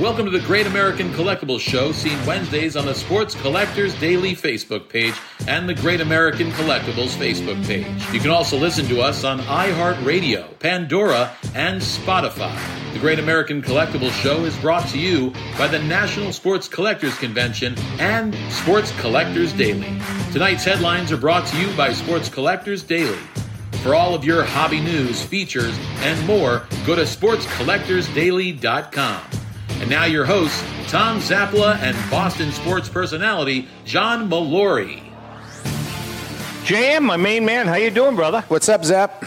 Welcome to the Great American Collectibles Show, seen Wednesdays on the Sports Collectors Daily Facebook page and the Great American Collectibles Facebook page. You can also listen to us on iHeartRadio, Pandora, and Spotify. The Great American Collectibles Show is brought to you by the National Sports Collectors Convention and Sports Collectors Daily. Tonight's headlines are brought to you by Sports Collectors Daily. For all of your hobby news, features, and more, go to sportscollectorsdaily.com. And now your hosts, Tom Zappala and Boston sports personality, John Molori. JM, my main man, how you doing, brother? What's up, Zap?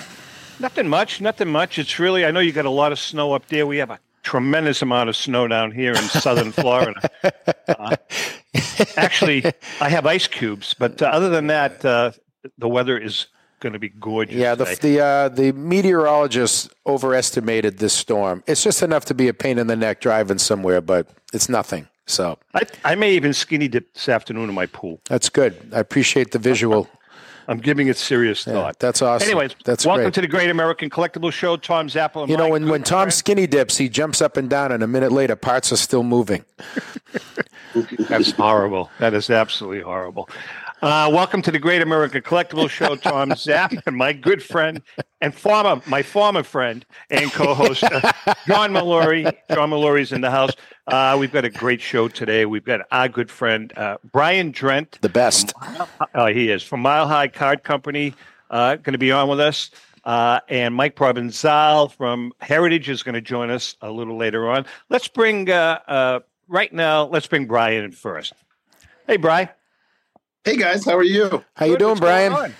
Nothing much, nothing much. It's really, I know you got a lot of snow up there. We have a tremendous amount of snow down here in southern Florida. Uh, actually, I have ice cubes, but uh, other than that, uh, the weather is going to be gorgeous. Yeah, the the, uh, the meteorologists overestimated this storm. It's just enough to be a pain in the neck driving somewhere, but it's nothing. So I, I may even skinny dip this afternoon in my pool. That's good. I appreciate the visual. I'm giving it serious thought. Yeah, that's awesome. Anyways, that's welcome great. to the Great American Collectible Show. Tom Zappala. You know, when, when Tom skinny dips, he jumps up and down, and a minute later, parts are still moving. That's horrible. That is absolutely horrible. Uh, welcome to the Great America Collectible Show, Tom Zapp, and my good friend and former, my former friend and co-host, uh, John Molori. John Molori's in the house. Uh, we've got a great show today. We've got our good friend uh, Brian Drent, the best. Uh, he is from Mile High Card Company. Uh, going to be on with us. and Mike Provenzale from Heritage is going to join us a little later on. Let's bring right now. Let's bring Brian in first. Hey, Brian. Hey guys, how are you? How you doing, Brian?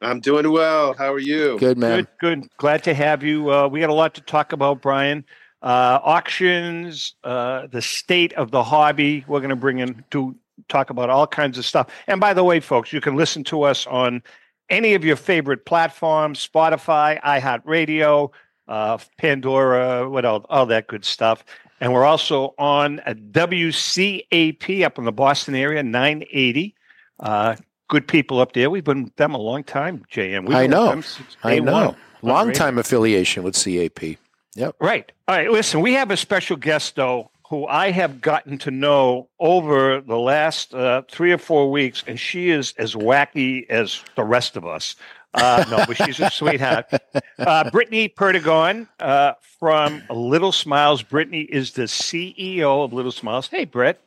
I'm doing well. How are you? Good, man. Good, good. Glad to have you. Uh, we got a lot to talk about, Brian. Uh, auctions, uh, the state of the hobby. We're going to bring in to talk about all kinds of stuff. And by the way, folks, you can listen to us on any of your favorite platforms: Spotify, iHeartRadio, uh, Pandora, what else? All that good stuff. And we're also on a WCAP up in the Boston area, 980. Uh, good people up there. We've been with them a long time, JM. We've I know. I know. Long time affiliation with CAP. Yep. Right. All right. Listen, we have a special guest, though, who I have gotten to know over the last uh, three or four weeks, and she is as wacky as the rest of us. Uh, no, but she's a sweetheart. Uh, Brittany Perdigon uh, from Little Smiles. Brittany is the CEO of Little Smiles. Hey, Britt.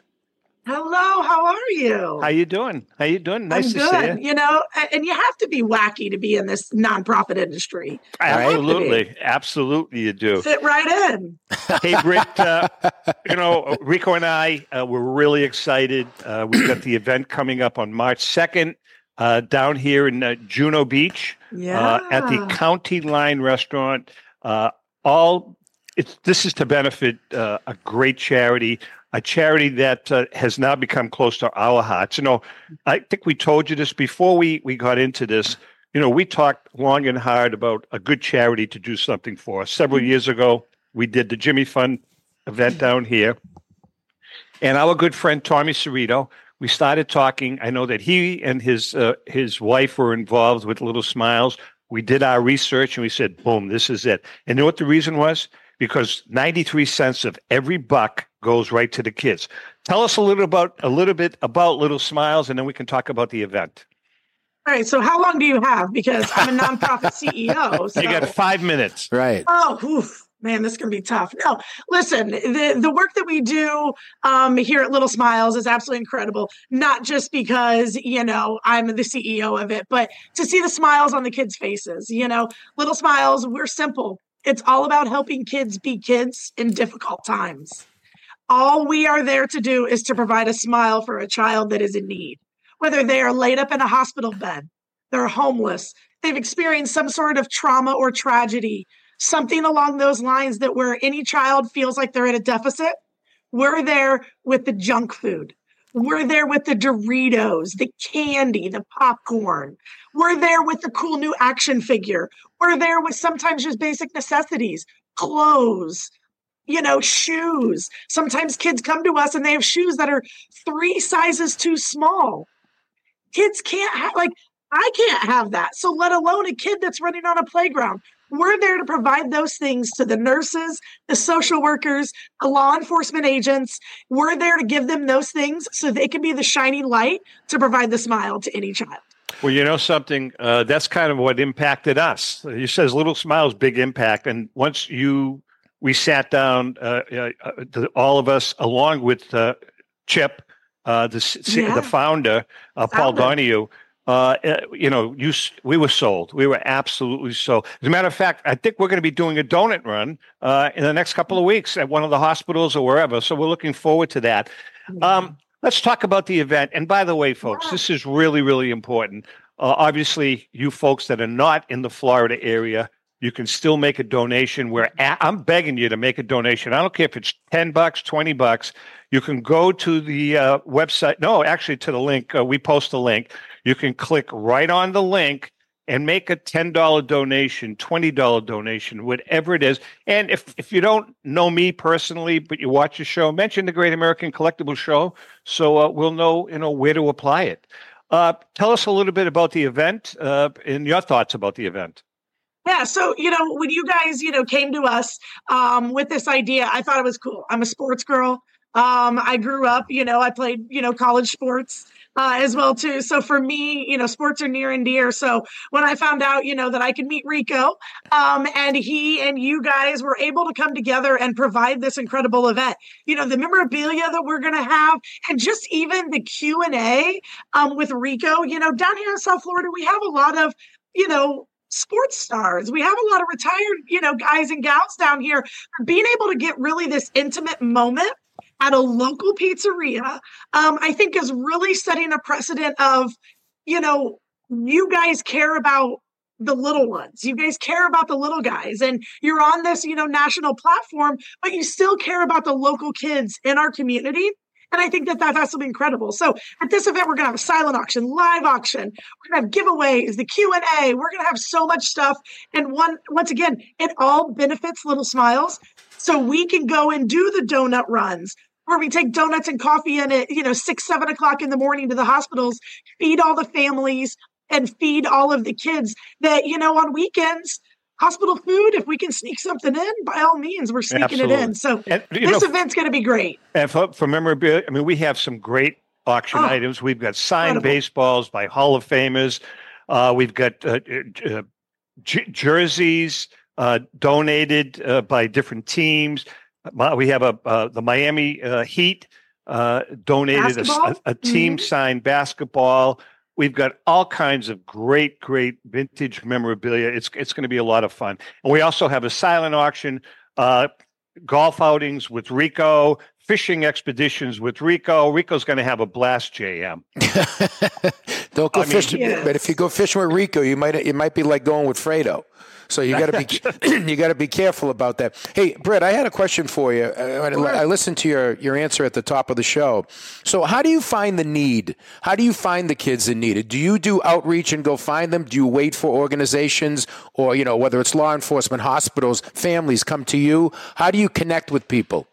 Hello, how are you? How you doing? How you doing? Nice I'm to good. see you. You know, and you have to be wacky to be in this nonprofit industry. Absolutely, absolutely, you do. Fit right in. hey, Britt. Uh, you know, Rico and I uh, were really excited. Uh, we've got the event coming up on March second. Uh, down here in uh, Juno Beach yeah. uh, at the County Line Restaurant. Uh, all it's this is to benefit uh, a great charity, a charity that uh, has now become close to our hearts. You know, I think we told you this before we we got into this. You know, we talked long and hard about a good charity to do something for. Several years ago, we did the Jimmy Fund event down here, and our good friend Tommy Cerrito we started talking. I know that he and his uh, his wife were involved with Little Smiles. We did our research and we said, boom, this is it. And you know what the reason was? Because 93 cents of every buck goes right to the kids. Tell us a little about a little bit about Little Smiles, and then we can talk about the event. All right. So, how long do you have? Because I'm a nonprofit CEO. So. You got five minutes. Right. Oh, oof man, this can be tough. No, listen, the, the work that we do um, here at Little Smiles is absolutely incredible. Not just because, you know, I'm the CEO of it, but to see the smiles on the kids' faces. You know, Little Smiles, we're simple. It's all about helping kids be kids in difficult times. All we are there to do is to provide a smile for a child that is in need, whether they are laid up in a hospital bed, they're homeless, they've experienced some sort of trauma or tragedy, something along those lines that where any child feels like they're at a deficit, we're there with the junk food. We're there with the Doritos, the candy, the popcorn. We're there with the cool new action figure. We're there with sometimes just basic necessities, clothes, you know, shoes. Sometimes kids come to us and they have shoes that are three sizes too small. Kids can't have, like, I can't have that. So, let alone a kid that's running on a playground We're there to provide those things to the nurses, the social workers, the law enforcement agents. We're there to give them those things so they can be the shining light to provide the smile to any child. Well, you know something. Uh, that's kind of what impacted us. He says, "Little smiles, big impact." And once you, we sat down, uh, uh, uh all of us, along with uh, Chip, uh, the yeah. the founder, Paul Donahue. you know, you we were sold. We were absolutely sold. As a matter of fact, I think we're going to be doing a donut run in the next couple of weeks at one of the hospitals or wherever. So we're looking forward to that. Um, Let's talk about the event. And by the way, folks, yeah. this is really, really important. Uh, obviously, you folks that are not in the Florida area, you can still make a donation. Where I'm begging you to make a donation. I don't care if it's ten bucks, twenty bucks. You can go to the uh, website. No, actually, to the link. Uh, we post a link. You can click right on the link and make a $10 donation, $20 donation, whatever it is. And if, if you don't know me personally, but you watch the show, mention the Great American Collectible Show so uh, we'll know, you know, where to apply it. Uh, tell us a little bit about the event uh, and your thoughts about the event. Yeah, so you know, when you guys, you know, came to us um, with this idea, I thought it was cool. I'm a sports girl. Um, I grew up, you know, I played, you know, college sports uh, as well too. So for me, you know, sports are near and dear. So when I found out, you know, that I could meet Rico, um, and he and you guys were able to come together and provide this incredible event, you know, the memorabilia that we're going to have, and just even the Q and A um, with Rico. You know, down here in South Florida, we have a lot of, you know, sports stars. We have a lot of retired, you know, guys and gals down here. Being able to get really this intimate moment at a local pizzeria, um, I think is really setting a precedent of, you know, you guys care about the little ones. You guys care about the little guys and you're on this, you know, national platform, but you still care about the local kids in our community. And I think that that has to be incredible. So at this event, we're going to have a silent auction, live auction. We're going to have giveaways, the Q and A. We're going to have so much stuff. And one, once again, it all benefits Little Smiles. So we can go and do the donut runs where we take donuts and coffee in at you know six seven o'clock in the morning to the hospitals feed all the families and feed all of the kids that you know on weekends hospital food if we can sneak something in by all means we're sneaking Absolutely. it in so and, this know, event's going to be great and for, for memorabilia i mean we have some great auction oh, items we've got signed incredible. baseballs by hall of famers uh, we've got uh, uh, j- jerseys uh, donated uh, by different teams we have a uh, the Miami uh, Heat uh, donated a, a, a, team mm-hmm. signed basketball. We've got all kinds of great, great vintage memorabilia. It's it's going to be a lot of fun, and we also have a silent auction, uh, golf outings with Rico, fishing expeditions with Rico. Rico's going to have a blast, JM. Don't go I fishing, mean, but if you go fishing with Rico, you might it might be like going with Fredo. So you got to be you got to be careful about that. Hey, Britt, I had a question for you. Uh, I, I listened to your your answer at the top of the show. So how do you find the need? How do you find the kids in need? Do you do outreach and go find them? Do you wait for organizations or you know whether it's law enforcement, hospitals, families come to you? How do you connect with people?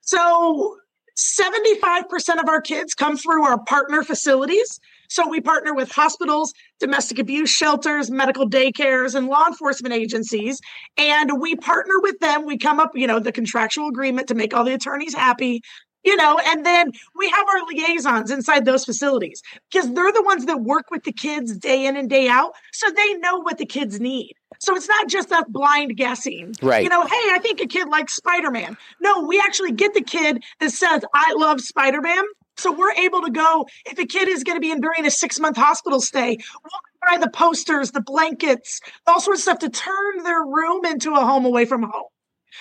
So 75% of our kids come through our partner facilities. So we partner with hospitals, domestic abuse shelters, medical daycares, and law enforcement agencies. And we partner with them. We come up, you know, the contractual agreement to make all the attorneys happy you know, and then we have our liaisons inside those facilities because they're the ones that work with the kids day in and day out. So they know what the kids need. So it's not just us blind guessing. Right. You know, hey, I think a kid likes Spider Man. No, we actually get the kid that says, I love Spider Man. So we're able to go if a kid is going to be enduring a six month hospital stay, we'll buy the posters, the blankets, all sorts of stuff to turn their room into a home away from home.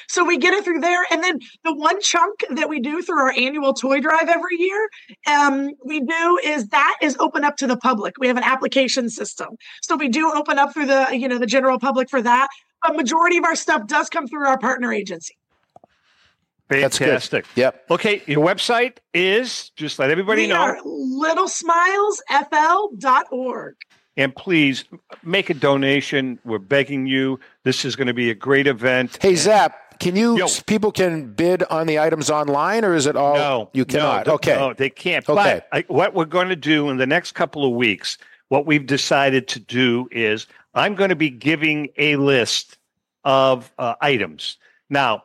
So we get it through there. And then the one chunk that we do through our annual toy drive every year, um, we do is that is open up to the public. We have an application system. So we do open up through the, you know, the general public for that. A majority of our stuff does come through our partner agency. Fantastic. Yep. Okay, your website is just let everybody we know. Are littlesmilesfl.org. And please make a donation. We're begging you. This is going to be a great event. Hey, Zap, can you Yo. people can bid on the items online or is it all no you cannot no, okay no they can't okay but I, what we're going to do in the next couple of weeks what we've decided to do is I'm going to be giving a list of uh, items. Now,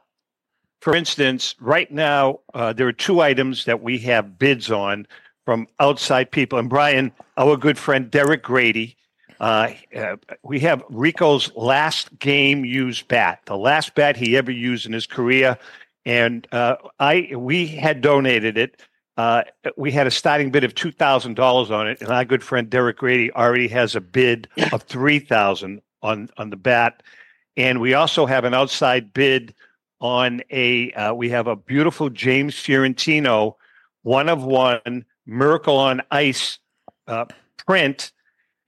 for instance, right now, uh, there are two items that we have bids on from outside people. And Brian, our good friend Derek Grady, uh, uh, we have Rico's last game used bat, the last bat he ever used in his career. And uh, I, we had donated it. Uh, we had a starting bid of two thousand dollars on it, and our good friend Derek Grady already has a bid of three thousand on on the bat. And we also have an outside bid on a. Uh, we have a beautiful James Fiorentino, one of one Miracle on Ice uh, print,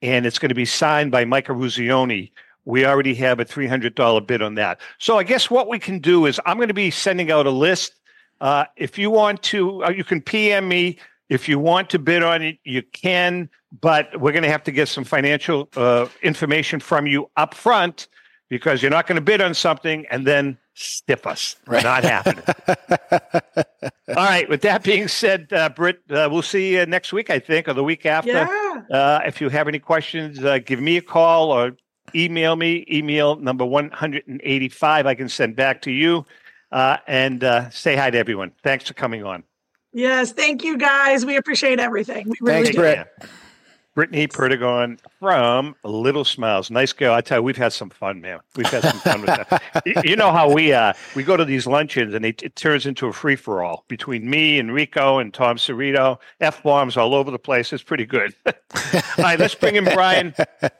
and it's going to be signed by Mike Eruzione. We already have a three hundred dollar bid on that. So I guess what we can do is I'm going to be sending out a list. Uh, if you want to, uh, you can PM me. If you want to bid on it, you can, but we're going to have to get some financial uh, information from you up front because you're not going to bid on something and then stiff us. Right. Not happening. All right. With that being said, uh, Britt, uh, we'll see you next week, I think, or the week after. Yeah. Uh, if you have any questions, uh, give me a call or email me. Email number 185 I can send back to you. Uh, and uh, say hi to everyone. Thanks for coming on. Yes. Thank you, guys. We appreciate everything. We really Thanks, do. Britt. Brittany Perdigon from Little Smiles. Nice girl. I tell you, we've had some fun, man. We've had some fun with that. you know how we uh we go to these luncheons and it, it turns into a free for all between me and Rico and Tom Cerrito. F bombs all over the place. It's pretty good. all right, let's bring in Brian.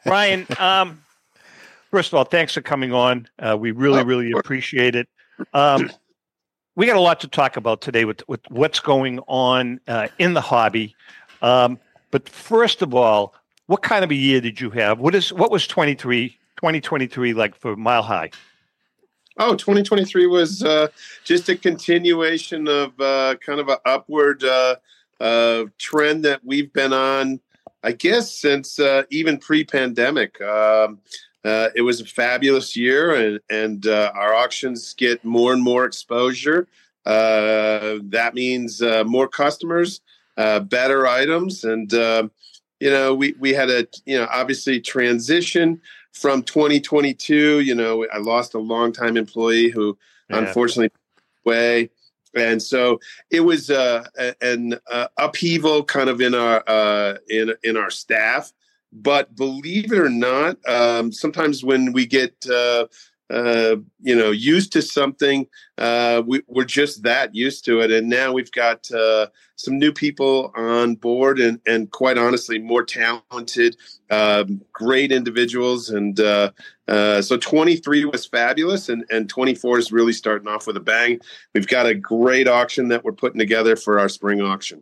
Brian, um, first of all, thanks for coming on. Uh, we really, really appreciate it. Um, we got a lot to talk about today with with what's going on uh, in the hobby. Um, but first of all, what kind of a year did you have? What is what was 23, 2023 like for Mile High? Oh, 2023 was uh, just a continuation of uh, kind of an upward uh, uh, trend that we've been on, I guess, since uh, even pre-pandemic. Um, uh, it was a fabulous year, and, and our auctions get more and more exposure. that means more customers, uh, better items. And, uh, you know, we, we had a, you know, obviously transition from 2022. You know, I lost a longtime employee who yeah. unfortunately way. And so it was uh, an uh, upheaval kind of in our uh, in in our staff. But believe it or not, um, sometimes when we get uh, you know, used to something. Uh, we, are just that used to it, and now we've got uh, some new people on board, and and quite honestly, more talented, um, great individuals, and uh, uh, so 23 was fabulous, and and 24 is really starting off with a bang. We've got a great auction that we're putting together for our spring auction.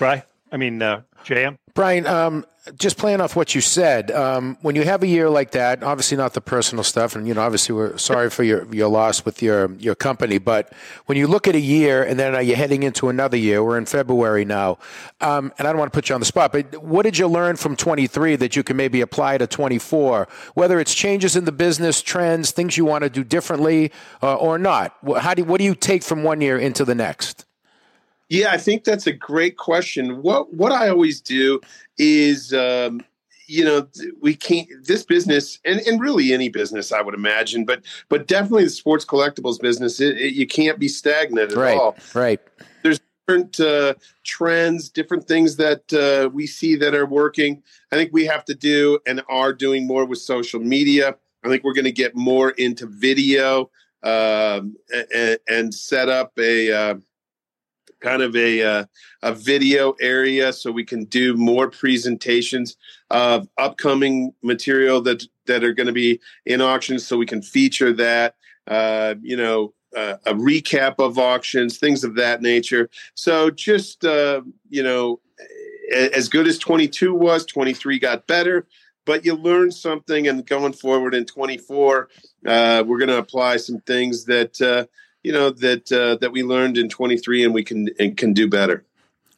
Right. I mean, uh, JM? Brian, um, just playing off what you said, um, when you have a year like that, obviously not the personal stuff, and you know, obviously we're sorry for your your loss with your your company, but when you look at a year and then you're heading into another year, we're in February now, um, and I don't want to put you on the spot, but what did you learn from 23 that you can maybe apply to 24? Whether it's changes in the business, trends, things you want to do differently, uh, or not. How do what do you take from one year into the next? Yeah, I think that's a great question. What what I always do is um, you know we can't this business and, and really any business i would imagine but but definitely the sports collectibles business it, it, you can't be stagnant at right, all. right. There's different uh, trends different things that uh, we see that are working. I think we have to do and are doing more with social media. I think we're going to get more into video um, and, and, set up a uh, kind of a uh, a video area so we can do more presentations of upcoming material that that are going to be in auctions so we can feature that uh, you know uh, a recap of auctions things of that nature. So just uh, you know as good as 22 was 23 got better but you learn something and going forward in 24 uh, we're going to apply some things that uh, you know that uh, that we learned in 23 and we can and can do better.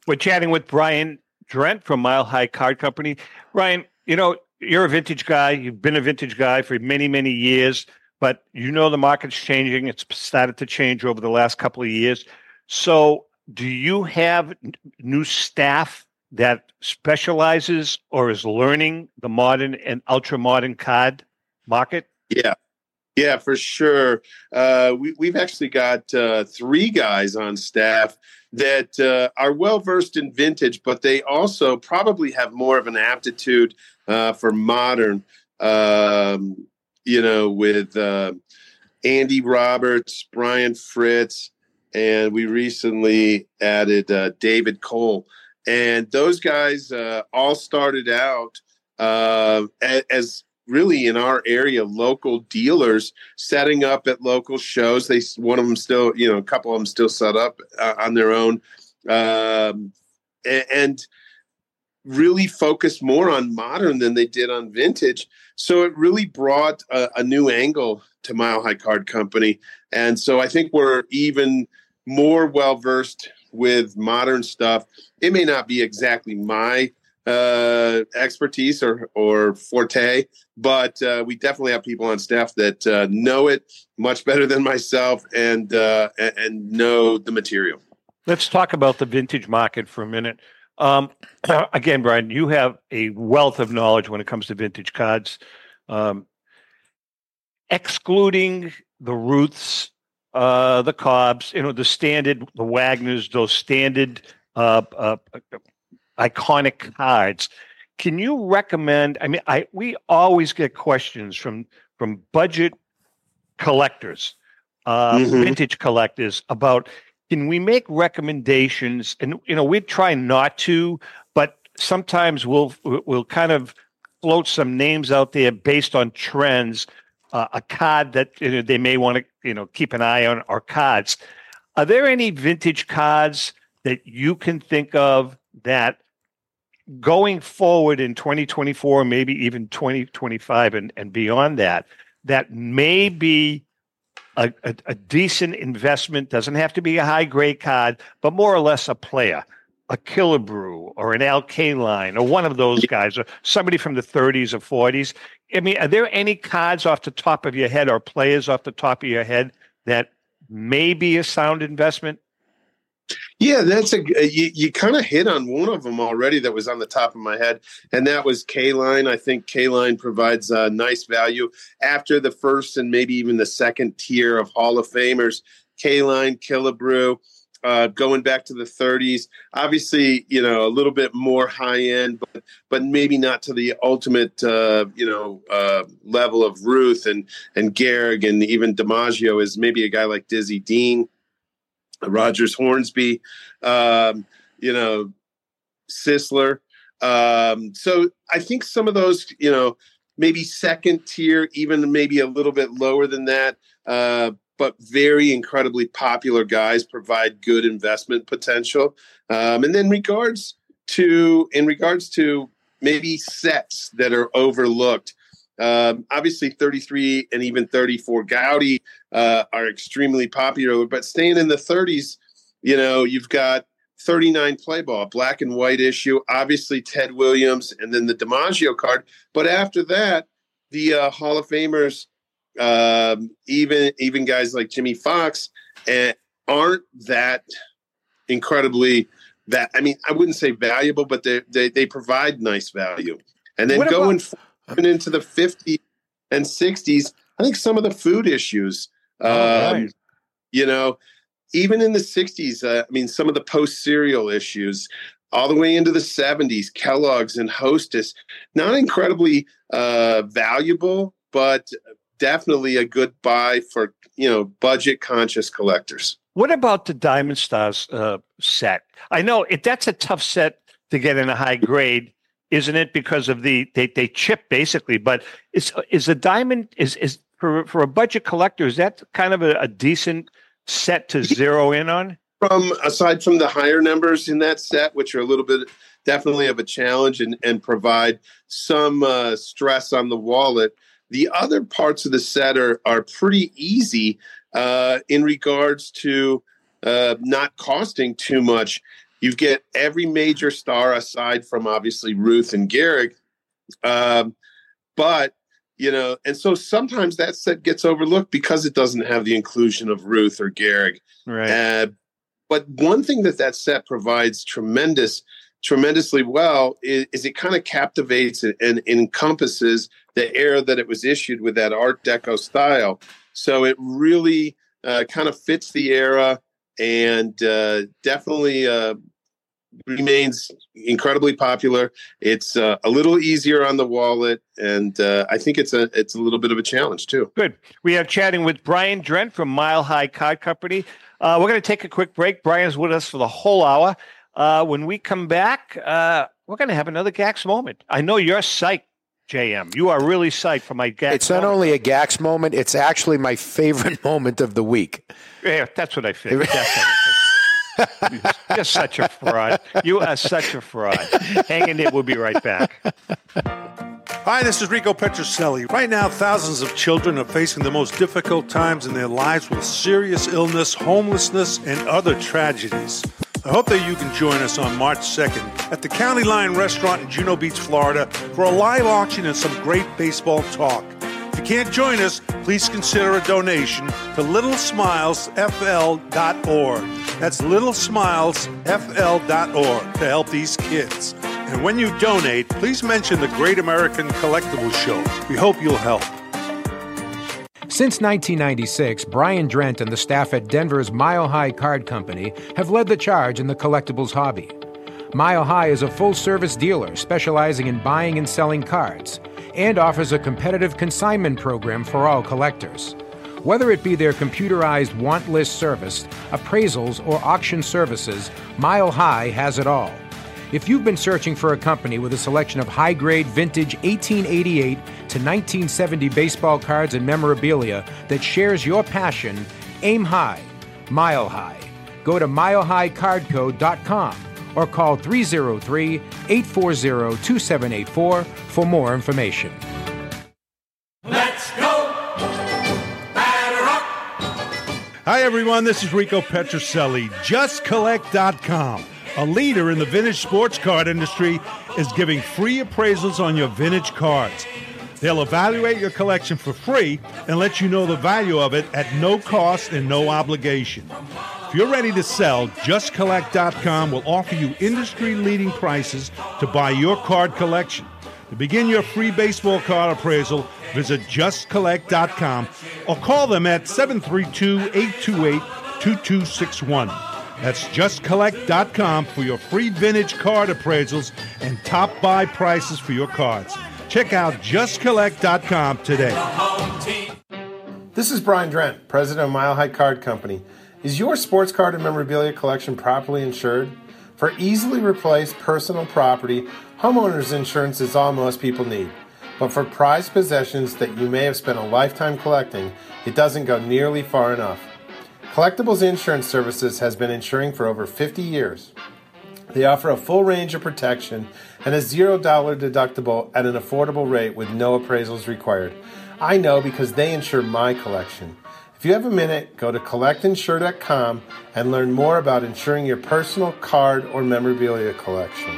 We're chatting with brian drent from mile high card company. Brian you know you're a vintage guy. You've been a vintage guy for many many years but you know the market's changing. It's started to change over the last couple of years. So do you have new staff that specializes or is learning the modern and ultra modern card market? Yeah. Yeah, for sure. Uh, we, we've actually got uh, three guys on staff that uh, are well versed in vintage, but they also probably have more of an aptitude uh, for modern. Um, you know, with uh, Andy Roberts, Brian Fritz, and we recently added uh, David Cole. And those guys all started out as really in our area local dealers setting up at local shows. They one of them still, you know, a couple of them still set up uh, on their own, um, and, and really focused more on modern than they did on vintage. So it really brought a, a new angle to Mile High Card Company, and so I think we're even more well versed with modern stuff. It may not be exactly my uh, expertise or or forte, but uh, we definitely have people on staff that uh, know it much better than myself and uh, and know the material. Let's talk about the vintage market for a minute. Um, again, Brian, you have a wealth of knowledge when it comes to vintage cards. Um, excluding the Ruths, uh, the Cobbs, you know, the standard, the Wagners, those standard uh, uh, iconic cards. Can you recommend? I mean, I we always get questions from from budget collectors, uh, mm-hmm. vintage collectors about can we make recommendations? And you know, we try not to, but sometimes we'll we'll kind of float some names out there based on trends. Uh, a card that you know, they may want to you know keep an eye on, or cards. Are there any vintage cards that you can think of that going forward in 2024, maybe even 2025 and, and beyond that, that may be a, a, a decent investment, doesn't have to be a high grade card, but more or less a player, a Killebrew or an Al Kaline or one of those guys, or somebody from the 30s or 40s. I mean, are there any cards off the top of your head or players off the top of your head that may be a sound investment? Yeah, that's a you, you kind of hit on one of them already that was on the top of my head, and that was Kaline. I think Kaline provides a nice value after the first and maybe even the second tier of Hall of Famers. Kaline, Killebrew, uh, going back to the 30s. Obviously, you know, a little bit more high end, but but maybe not to the ultimate, uh, you know, uh, level of Ruth and and Gehrig and even DiMaggio is maybe a guy like Dizzy Dean. Rogers Hornsby, um, you know, Sisler. Um, so I think some of those, you know, maybe second tier, even maybe a little bit lower than that, uh, but very incredibly popular guys provide good investment potential. Um, and then regards to in regards to maybe sets that are overlooked. Um, obviously, 33 and even 34 Goudey uh, are extremely popular, but staying in the 30s, you know, you've got 39 play ball, black and white issue, obviously Ted Williams, and then the DiMaggio card. But after that, the uh, Hall of Famers, um, even even guys like Jimmie Foxx, uh, aren't that incredibly that. I mean, I wouldn't say valuable, but they they, they provide nice value. And then what going. About- even into the 50s and 60s, I think some of the food issues, oh, um, right. you know, even in the 60s, uh, I mean, some of the post cereal issues, all the way into the 70s, Kellogg's and Hostess, not incredibly uh, valuable, but definitely a good buy for, you know, budget conscious collectors. What about the Diamond Stars uh, set? I know it, that's a tough set to get in a high grade isn't it? Because of the they they chip basically, but is is the diamond is is for for a budget collector is that kind of a, a decent set to zero in on? From aside from the higher numbers in that set, which are a little bit definitely of a challenge and and provide some uh, stress on the wallet. The other parts of the set are are pretty easy uh, in regards to uh, not costing too much. You get every major star aside from obviously Ruth and Gehrig. Um, but you know, and so sometimes that set gets overlooked because it doesn't have the inclusion of Ruth or Gehrig. Right. Uh, but one thing that that set provides tremendous tremendously well is, is it kind of captivates and, and, encompasses the era that it was issued with that Art Deco style. So it really uh, kind of fits the era and uh, definitely uh, remains incredibly popular. It's uh, a little easier on the wallet, and uh, I think it's a it's a little bit of a challenge too. Good. We are chatting with Brian Drent from Mile High Card Company. Uh, we're going to take a quick break. Brian's with us for the whole hour. Uh, when we come back, uh, we're going to have another GACS moment. I know you're psyched. JM, you are really psyched for my GACS. It's not only a GACS moment; it's actually my favorite moment of the week. Yeah, that's what I figured. You're such a fraud. You are such a fraud. Hang in there. We'll be right back. Hi, this is Rico Petrocelli. Right now, thousands of children are facing the most difficult times in their lives with serious illness, homelessness, and other tragedies. I hope that you can join us on March 2nd at the County Line Restaurant in Juno Beach, Florida, for a live auction and some great baseball talk. If you can't join us, please consider a donation to littlesmilesfl.org. That's littlesmilesfl.org to help these kids. And when you donate, please mention the Great American Collectibles Show. We hope you'll help. Since 1996, Brian Drent and the staff at Denver's Mile High Card Company have led the charge in the collectibles hobby. Mile High is a full service dealer specializing in buying and selling cards and offers a competitive consignment program for all collectors. Whether it be their computerized want list service, appraisals, or auction services, Mile High has it all. If you've been searching for a company with a selection of high grade vintage 1888 to 1970 baseball cards and memorabilia that shares your passion, aim high, mile high. Go to milehighcardco.com or call 303 840 2784 for more information. Let's go! Batter up! Hi, everyone. This is Rico Petrocelli. JustCollect.com, a leader in the vintage sports card industry, is giving free appraisals on your vintage cards. They'll evaluate your collection for free and let you know the value of it at no cost and no obligation. If you're ready to sell, JustCollect.com will offer you industry leading prices to buy your card collection. To begin your free baseball card appraisal, visit JustCollect.com or call them at 732 828 2261. That's JustCollect.com for your free vintage card appraisals and top buy prices for your cards. Check out JustCollect.com today. This is Brian Drent, president of Mile High Card Company. Is your sports card and memorabilia collection properly insured? For easily replaced personal property, homeowners insurance is all most people need. But for prized possessions that you may have spent a lifetime collecting, it doesn't go nearly far enough. Collectibles Insurance Services has been insuring for over 50 years. They offer a full range of protection and a $0 deductible at an affordable rate with no appraisals required. I know because they insure my collection. If you have a minute, go to collectinsure.com and learn more about insuring your personal card or memorabilia collection.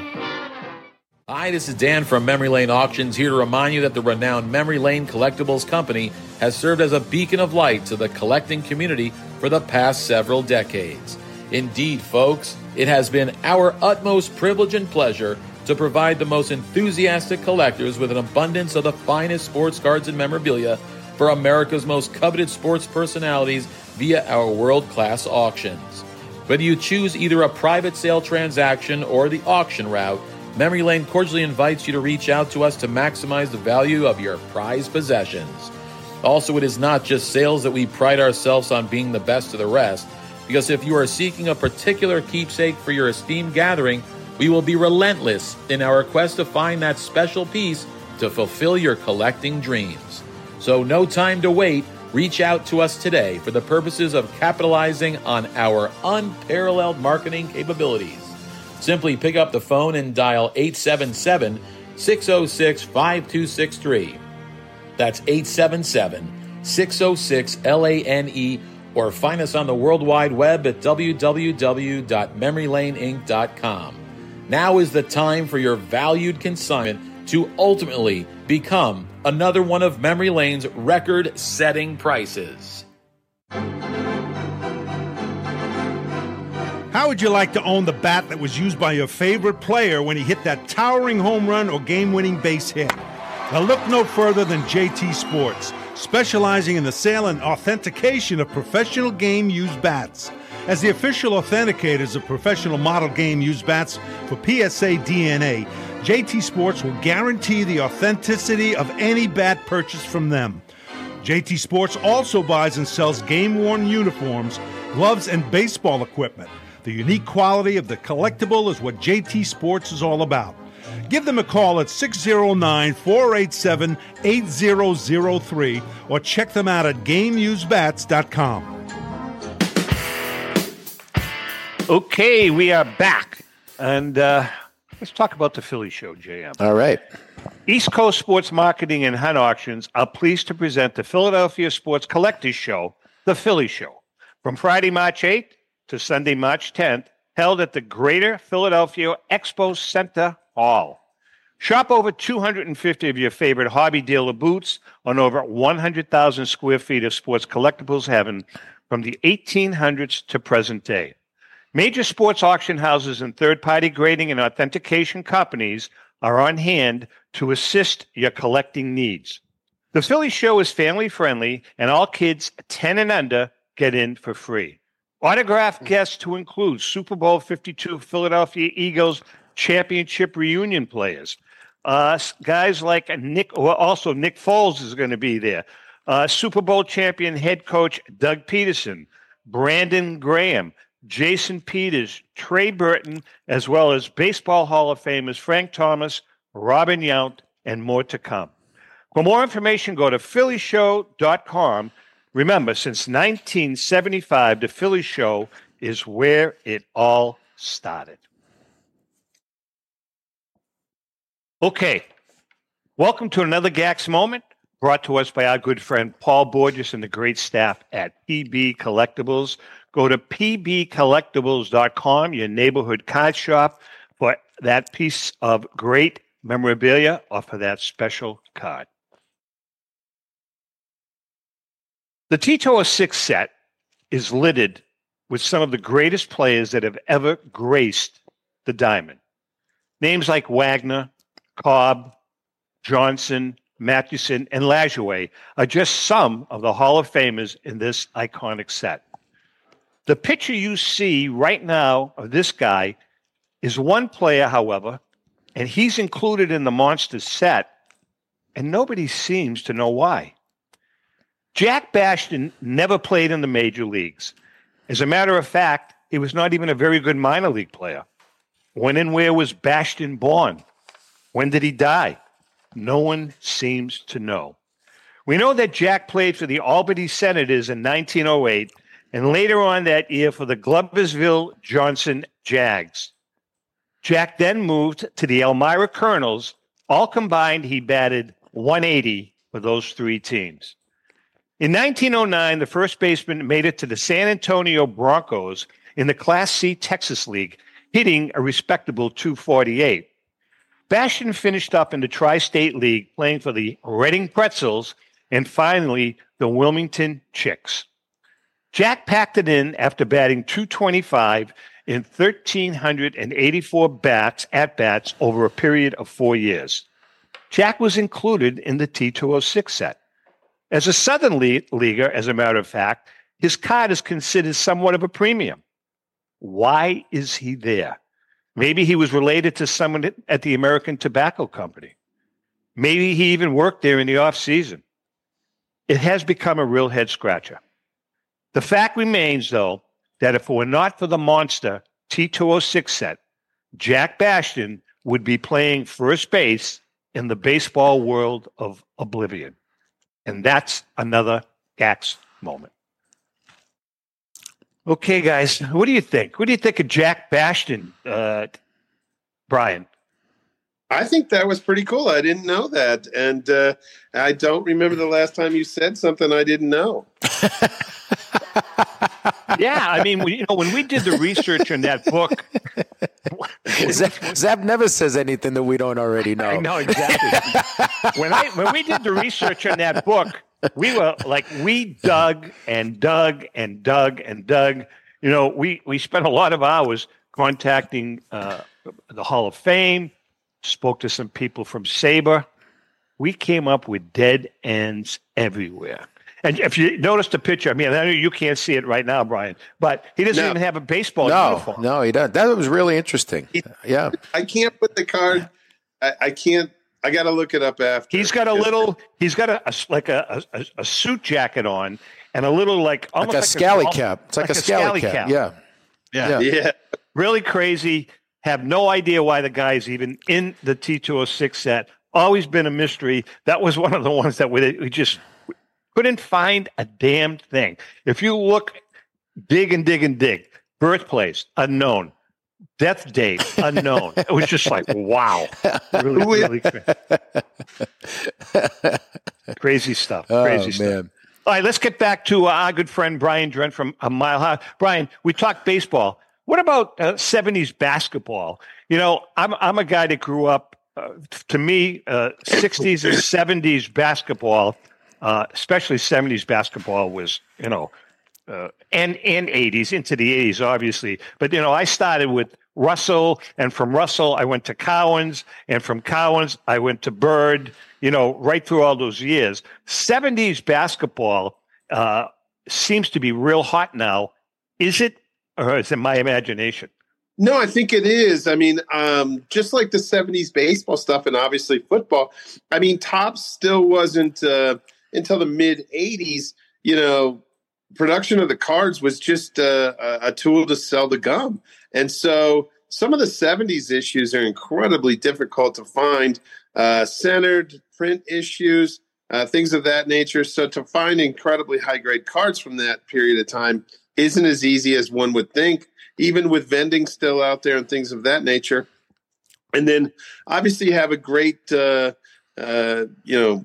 Hi, this is Dan from Memory Lane Auctions here to remind you that the renowned Memory Lane Collectibles Company has served as a beacon of light to the collecting community for the past several decades. Indeed, folks, it has been our utmost privilege and pleasure to provide the most enthusiastic collectors with an abundance of the finest sports cards and memorabilia for America's most coveted sports personalities via our world class auctions. Whether you choose either a private sale transaction or the auction route, Memory Lane cordially invites you to reach out to us to maximize the value of your prized possessions. Also, it is not just sales that we pride ourselves on being the best of the rest, because if you are seeking a particular keepsake for your esteemed gathering, we will be relentless in our quest to find that special piece to fulfill your collecting dreams. So, no time to wait. Reach out to us today for the purposes of capitalizing on our unparalleled marketing capabilities. Simply pick up the phone and dial 877 606 5263. That's 877 606 LANE or find us on the World Wide Web at www.memorylaneinc.com. Now is the time for your valued consignment to ultimately become another one of Memory Lane's record setting prices. How would you like to own the bat that was used by your favorite player when he hit that towering home run or game winning base hit? Now, look no further than JT Sports, specializing in the sale and authentication of professional game used bats. As the official authenticators of professional model game used bats for PSA DNA, JT Sports will guarantee the authenticity of any bat purchased from them. JT Sports also buys and sells game worn uniforms, gloves, and baseball equipment. The unique quality of the collectible is what JT Sports is all about. Give them a call at 609 487 8003 or check them out at GameUseBats.com. Okay, we are back. And uh, let's talk about the Philly show, JM. All right. East Coast Sports Marketing and Hunt Auctions are pleased to present the Philadelphia Sports Collectors Show, the Philly Show, from Friday, March 8th to Sunday, March 10th, held at the Greater Philadelphia Expo Center Hall. Shop over 250 of your favorite hobby dealer boots on over 100,000 square feet of sports collectibles heaven from the 1800s to present day. Major sports auction houses and third party grading and authentication companies are on hand to assist your collecting needs. The Philly Show is family friendly, and all kids 10 and under get in for free. Autographed guests to include Super Bowl 52 Philadelphia Eagles championship reunion players. Uh, guys like Nick, also Nick Foles is going to be there. Uh, Super Bowl champion head coach Doug Pederson, Brandon Graham, Jason Peters, Trey Burton, as well as Baseball Hall of Famers Frank Thomas, Robin Yount, and more to come. For more information, go to phillyshow.com. Remember, since 1975, the Philly Show is where it all started. Okay, welcome to another GACS moment brought to us by our good friend Paul Borges and the great staff at PB Collectibles. Go to pbcollectibles.com, your neighborhood card shop, for that piece of great memorabilia or for that special card. The T206 set is littered with some of the greatest players that have ever graced the diamond. Names like Wagner, Cobb, Johnson, Mathewson, and Lajoie are just some of the Hall of Famers in this iconic set. The picture you see right now of this guy is one player, however, and he's included in the monster set, and nobody seems to know why. Jack Bastian never played in the major leagues. As a matter of fact, he was not even a very good minor league player. When and where was Bastian born? When did he die? No one seems to know. We know that Jack played for the Albany Senators in 1908 and later on that year for the Gloversville Johnson Jags. Jack then moved to the Elmira Colonels. All combined, he batted 180 for those three teams. In 1909, the first baseman made it to the San Antonio Broncos in the Class C Texas League, hitting a respectable 248. Bastian finished up in the Tri State League, playing for the Reading Pretzels and finally the Wilmington Chicks. Jack packed it in after batting 225 in 1,384 bats at bats over a period of four years. Jack was included in the T206 set. As a Southern leaguer, as a matter of fact, his card is considered somewhat of a premium. Why is he there? Maybe he was related to someone at the American Tobacco Company. Maybe he even worked there in the off season. It has become a real head scratcher. The fact remains, though, that if it were not for the monster T206 set, Jack Bastian would be playing first base in the baseball world of oblivion. And that's another GACS moment. Okay, guys, what do you think? What do you think of Jack Bastian, uh, Brian? I think that was pretty cool. I didn't know that, and uh, I don't remember the last time you said something I didn't know. yeah, I mean, you know, when we did the research in that book, Zap, Zap, never says anything that we don't already know. I know exactly. when I when we did the research on that book, we were like we dug and dug and dug and dug, You know, we we spent a lot of hours contacting uh, the Hall of Fame, spoke to some people from SABR. We came up with dead ends everywhere. And if you notice the picture, I mean, I know you can't see it right now, Brian, but he doesn't No. even have a baseball No, uniform. no, he doesn't. That was really interesting. Yeah. I can't put the card. I, I can't. I got to look it up after. He's got a little. He's got a like a, a a suit jacket on and a little like almost Like a scally golf- cap. It's like, a scally, cap. Yeah. Yeah. Yeah. Yeah. Really crazy. Have no idea why the guy's even in the T206 set. Always been a mystery. That was one of the ones that we, we just couldn't find a damn thing. If you look, dig and dig and dig, birthplace, unknown. Death date, unknown. it was just like, wow. Really, really cra- crazy stuff. Oh, Crazy stuff. man. All right, let's get back to uh, our good friend Brian Drent from a mile high. Brian, we talked baseball. What about uh, 70s basketball? You know, I'm I'm a guy that grew up. Uh, to me, uh, 60s and 70s basketball, uh, especially 70s basketball, was you know, uh, and and 80s into the 80s, obviously. But you know, I started with Russell, and from Russell, I went to Cowens, and from Cowens, I went to Bird. You know, right through all those years. 70s basketball uh, seems to be real hot now. Is it, or is it my imagination? No, I think it is. I mean, um, just like the '70s baseball stuff, and obviously football. I mean, Topps still wasn't uh, until the mid '80s. You know, production of the cards was just uh, a a tool to sell the gum, and so some of the '70s issues are incredibly difficult to find. Uh, centered print issues, uh, things of that nature. So to find incredibly high grade cards from that period of time isn't as easy as one would think even with vending still out there and things of that nature. And then obviously you have a great, uh, uh, you know,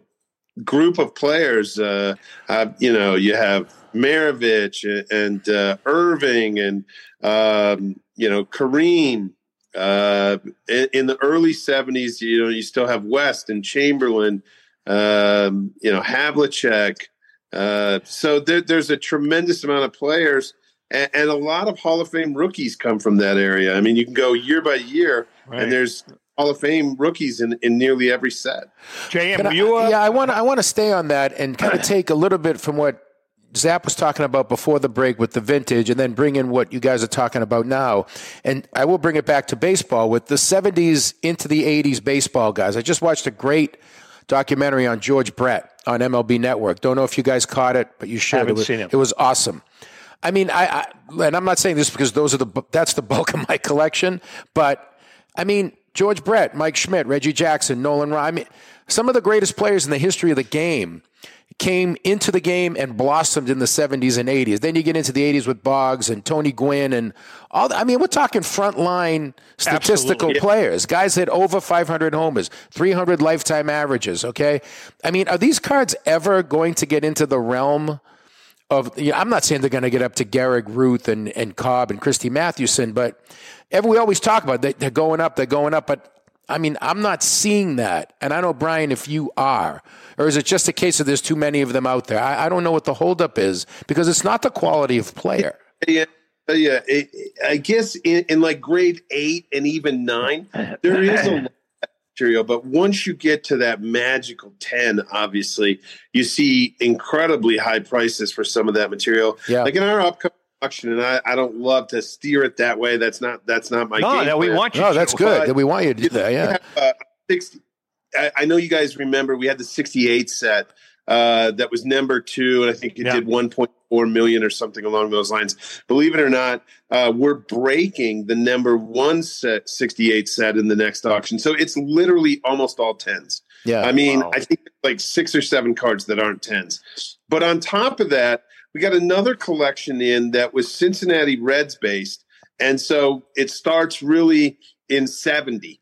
group of players. Uh, uh, you know, you have Maravich and uh, Erving and, um, you know, Kareem. Uh, in, in the early 70s, you know, you still have West and Chamberlain, um, you know, Havlicek. Uh, so there, there's a tremendous amount of players and, and a lot of Hall of Fame rookies come from that area. I mean, you can go year by year, Right. and there's Hall of Fame rookies in, in nearly every set. JM, I- you? Uh, yeah, I want to I want to stay on that and kind of take a little bit from what Zap was talking about before the break with the vintage, and then bring in what you guys are talking about now. And I will bring it back to baseball with the '70s into the '80s baseball guys. I just watched a great documentary on George Brett on MLB Network. Don't know if you guys caught it, but you should. Haven't it was, seen it. It was awesome. I mean, I, I and I'm not saying this because those are the that's the bulk of my collection, but I mean George Brett, Mike Schmidt, Reggie Jackson, Nolan Ryan. I mean, some of the greatest players in the history of the game came into the game and blossomed in the 70s and 80s. Then you get into the 80s with Boggs and Tony Gwynn and all. The, I mean, we're talking frontline statistical Absolutely. players, guys that over 500 homers, 300 lifetime averages. Okay, I mean, are these cards ever going to get into the realm? Of you know, I'm not saying they're going to get up to Gehrig Ruth and, and Cobb and Christy Mathewson, but every, we always talk about they, they're going up, they're going up. But I mean, I'm not seeing that. And I know, Brian, if you are, or is it just a case of there's too many of them out there? I, I don't know what the holdup is because it's not the quality of player. Yeah, yeah. It, I guess in, in like grade eight and even nine, there is a lot of material. But once you get to that magical ten, obviously, you see incredibly high prices for some of that material. Yeah. Like in our upcoming auction, and I, I don't love to steer it that way. That's not that's not my no, game no, we plan. want you. No, to. that's good. that we want you to do that. Yeah. have, uh, 60, I, I know you guys remember we had the 68 set uh, that was number two, and I think it Yeah. did 1.4 million or something along those lines. Believe it or not, uh, we're breaking the number one set 68 set in the next auction. So it's literally almost all tens. Yeah. I mean, Wow. I think like six or seven cards that aren't tens. But on top of that, we got another collection in that was Cincinnati Reds based. And so it starts really in 70,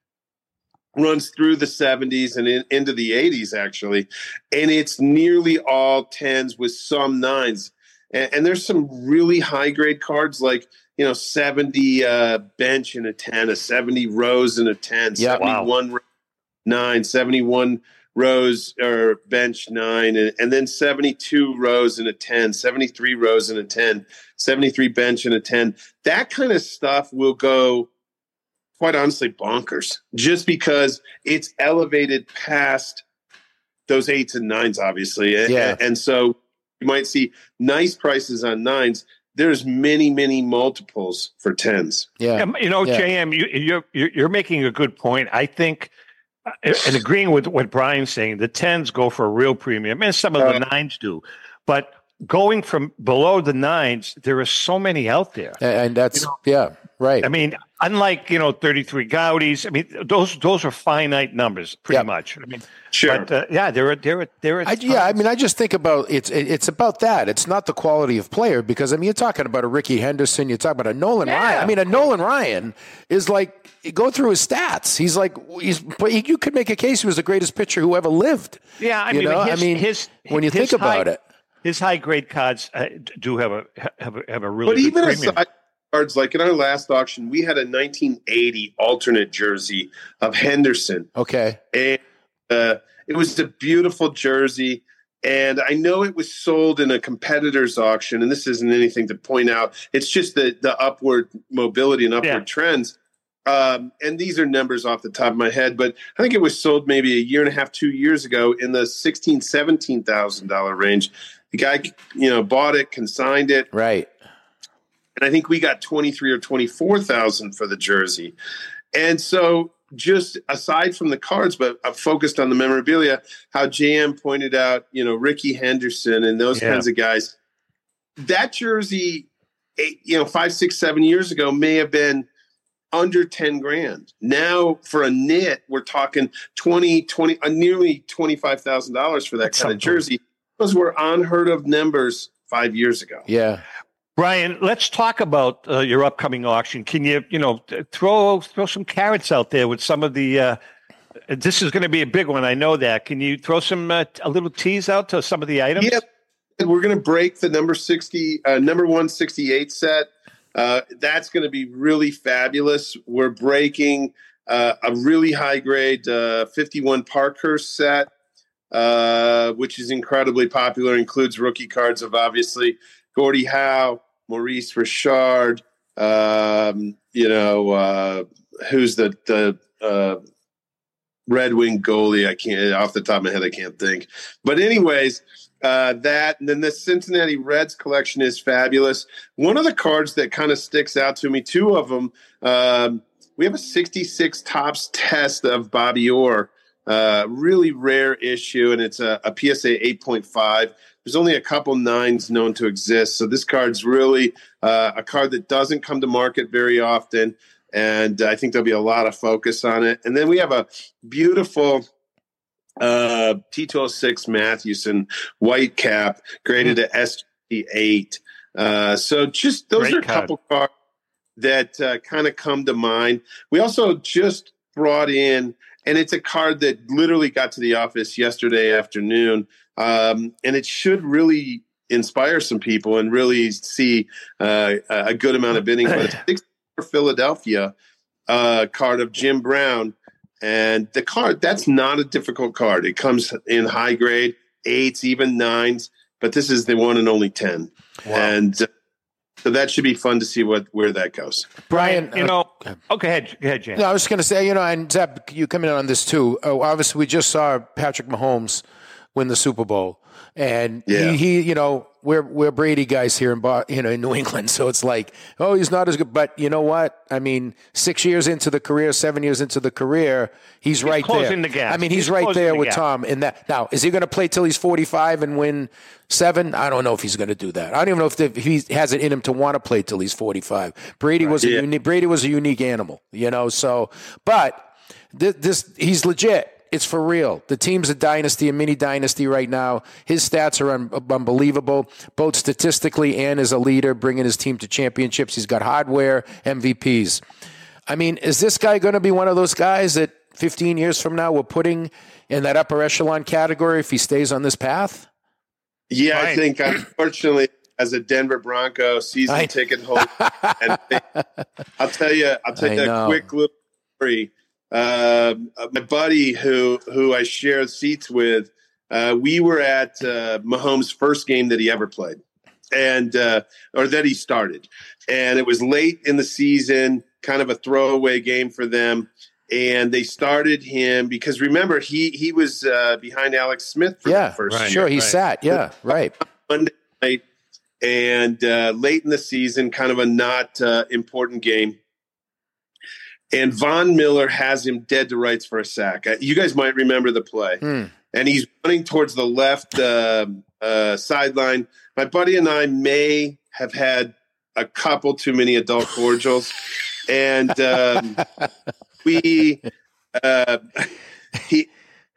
runs through the 70s and in, into the 80s, actually. And it's nearly all tens with some nines. And, and there's some really high grade cards like, you know, 70 uh, bench in a 10, a 70 rose in a 10, Yeah. Wow. 71 nine, 71 Rose or bench nine, and, and then 72 Rose in a 10, 73 Rose in a 10, 73 bench in a 10. That kind of stuff will go, quite honestly, bonkers just because it's elevated past those eights and nines, obviously. Yeah. And, and so you might see nice prices on nines. There's many, many multiples for tens. Yeah. Um, You know, Yeah. JM, you, you're you're you're making a good point. I think, uh, and agreeing with what Brian's saying, the tens go for a real premium, and some of the Uh, nines do. But going from below the nines, there are so many out there. And that's yeah, right. I mean, unlike you know, thirty three Goudeys. I mean, those those are finite numbers, pretty Yeah. much. I mean, Sure. but uh, yeah, there are there are there are. I, yeah, I mean, I just think about it's it's about that. It's not the quality of player because I mean, you're talking about a Rickey Henderson, you're talking about a Nolan Ryan. I mean, a Nolan Ryan is like go through his stats. He's like he's but you could make a case he was the greatest pitcher who ever lived. yeah, I you mean, know, his, I mean, his when you his think about it, his high grade cards uh, do have a have a, have a really But good even premium. aside cards, like in our last auction, we had a 1980 alternate jersey of Henderson, okay, and uh, it was a beautiful jersey. And I know it was sold in a competitor's auction, and this isn't anything to point out. It's just the the upward mobility and upward Yeah. trends. Um, and these are numbers off the top of my head, but I think it was sold maybe a year and a half, two years ago in the sixteen, seventeen thousand dollar range. The guy, you know, bought it, consigned it, right, and I think we got 23 or 24,000 for the jersey. And so just aside from the cards, but uh, focused on the memorabilia, how JM pointed out, you know, Rickey Henderson and those Yeah. kinds of guys, that jersey, eight, you know, five, six, seven years ago may have been under 10 grand. Now for a knit, we're talking 20, 20, uh, nearly $25,000 for that That's kind of jersey. Those were unheard of numbers five years ago. yeah. Brian, let's talk about uh, your upcoming auction. Can you, you know, throw throw some carrots out there with some of the? Uh, this is going to be a big one. I know that. Can you throw some uh, a little tease out to some of the items? Yeah, and we're going to break the number sixty, uh, number one sixty eight set. Uh, that's going to be really fabulous. We're breaking uh, a really high grade uh, fifty one Parkhurst set, uh, which is incredibly popular. Includes rookie cards of obviously Gordie Howe, Maurice Richard. Um, you know uh, who's the the uh, Red Wing goalie? I can't off the top of my head. I can't think. But anyways, uh, that and then the Cincinnati Reds collection is fabulous. One of the cards that kind of sticks out to me, two of them. Um, we have a 66 Topps test of Bobby Orr, uh, really rare issue, and it's a, a PSA 8.5. There's only a couple nines known to exist, so this card's really uh, a card that doesn't come to market very often, and I think there'll be a lot of focus on it. And then we have a beautiful uh, T206 Mathewson white cap graded to SG8. Uh, so just those Great are a card. couple cards that uh, kind of come to mind. We also just brought in, and it's a card that literally got to the office yesterday afternoon, um, and it should really inspire some people and really see uh, a good amount of bidding. But it's for Philadelphia uh, card of Jim Brown. And the card, that's not a difficult card. It comes in high grade, eights, even nines, but this is the one and only 10. And uh, so that should be fun to see what where that goes. Brian, you uh, know. Oh, go ahead. Go ahead, James. No, I was going to say, you know, and Zeb, you come in on this too. Oh, obviously, we just saw Patrick Mahomes win the Super Bowl, and Yeah. he, he, you know, we're we're Brady guys here in Bo- you know in New England, so it's like, oh, he's not as good. But you know what? I mean, six years into the career, seven years into the career, he's, right there. the gap. I mean, he's, He's right there the with gap. Tom in that. Now, is he going to play till he's forty five and win seven? I don't know if he's going to do that. I don't even know if, the, if he has it in him to want to play till he's forty five. Brady was a Yeah. unique. Brady was a unique animal, you know. So, but this, this he's legit. It's for real. The team's a dynasty, a mini dynasty right now. His stats are un- unbelievable, both statistically and as a leader, bringing his team to championships. He's got hardware, MVPs. I mean, is this guy going to be one of those guys that 15 years from now we're putting in that upper echelon category if he stays on this path? Yeah, I think unfortunately, as a Denver Bronco season I- ticket holder, and I'll tell you, I'll tell you a quick little story. Uh, my buddy who who I shared seats with, uh, we were at uh, Mahomes' first game that he ever played, and uh, or that he started, and it was late in the season, kind of a throwaway game for them. And they started him because remember he he was uh, behind Alex Smith for yeah, the first right, sure he right. sat yeah right Monday night and uh, late in the season, kind of a not uh, important game. And Von Miller has him dead to rights for a sack. Uh, You guys might remember the play. Hmm. And he's running towards the left uh, uh, sideline. My buddy and I may have had a couple too many adult cordials. and um, we, uh, he,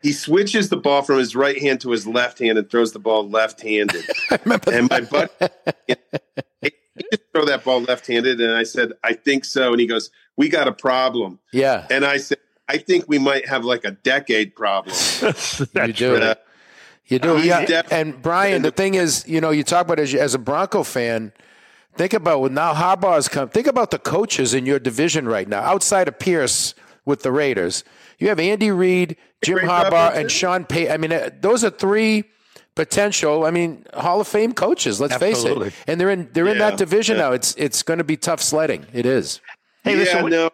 he switches the ball from his right hand to his left hand and throws the ball left-handed. and my buddy, he just throw that ball left-handed, and I said, "I think so." And he goes, "We got a problem." yeah And I said, "I think we might have like a decade problem." you do Uh, You do, He's yeah. def- and Brian, the thing is, you know, you talk about as, as a Bronco fan. Think about when now Harbaugh's come. Think about the coaches in your division right now, outside of Pierce with the Raiders. You have Andy Reid, Jim Harbaugh, and Sean Payton. I mean, uh, those are three potential. I mean, Hall of Fame coaches. Let's face it. And they're in they're in that division yeah. now. It's it's going to be tough sledding. It is. Hey, yeah, listen, no.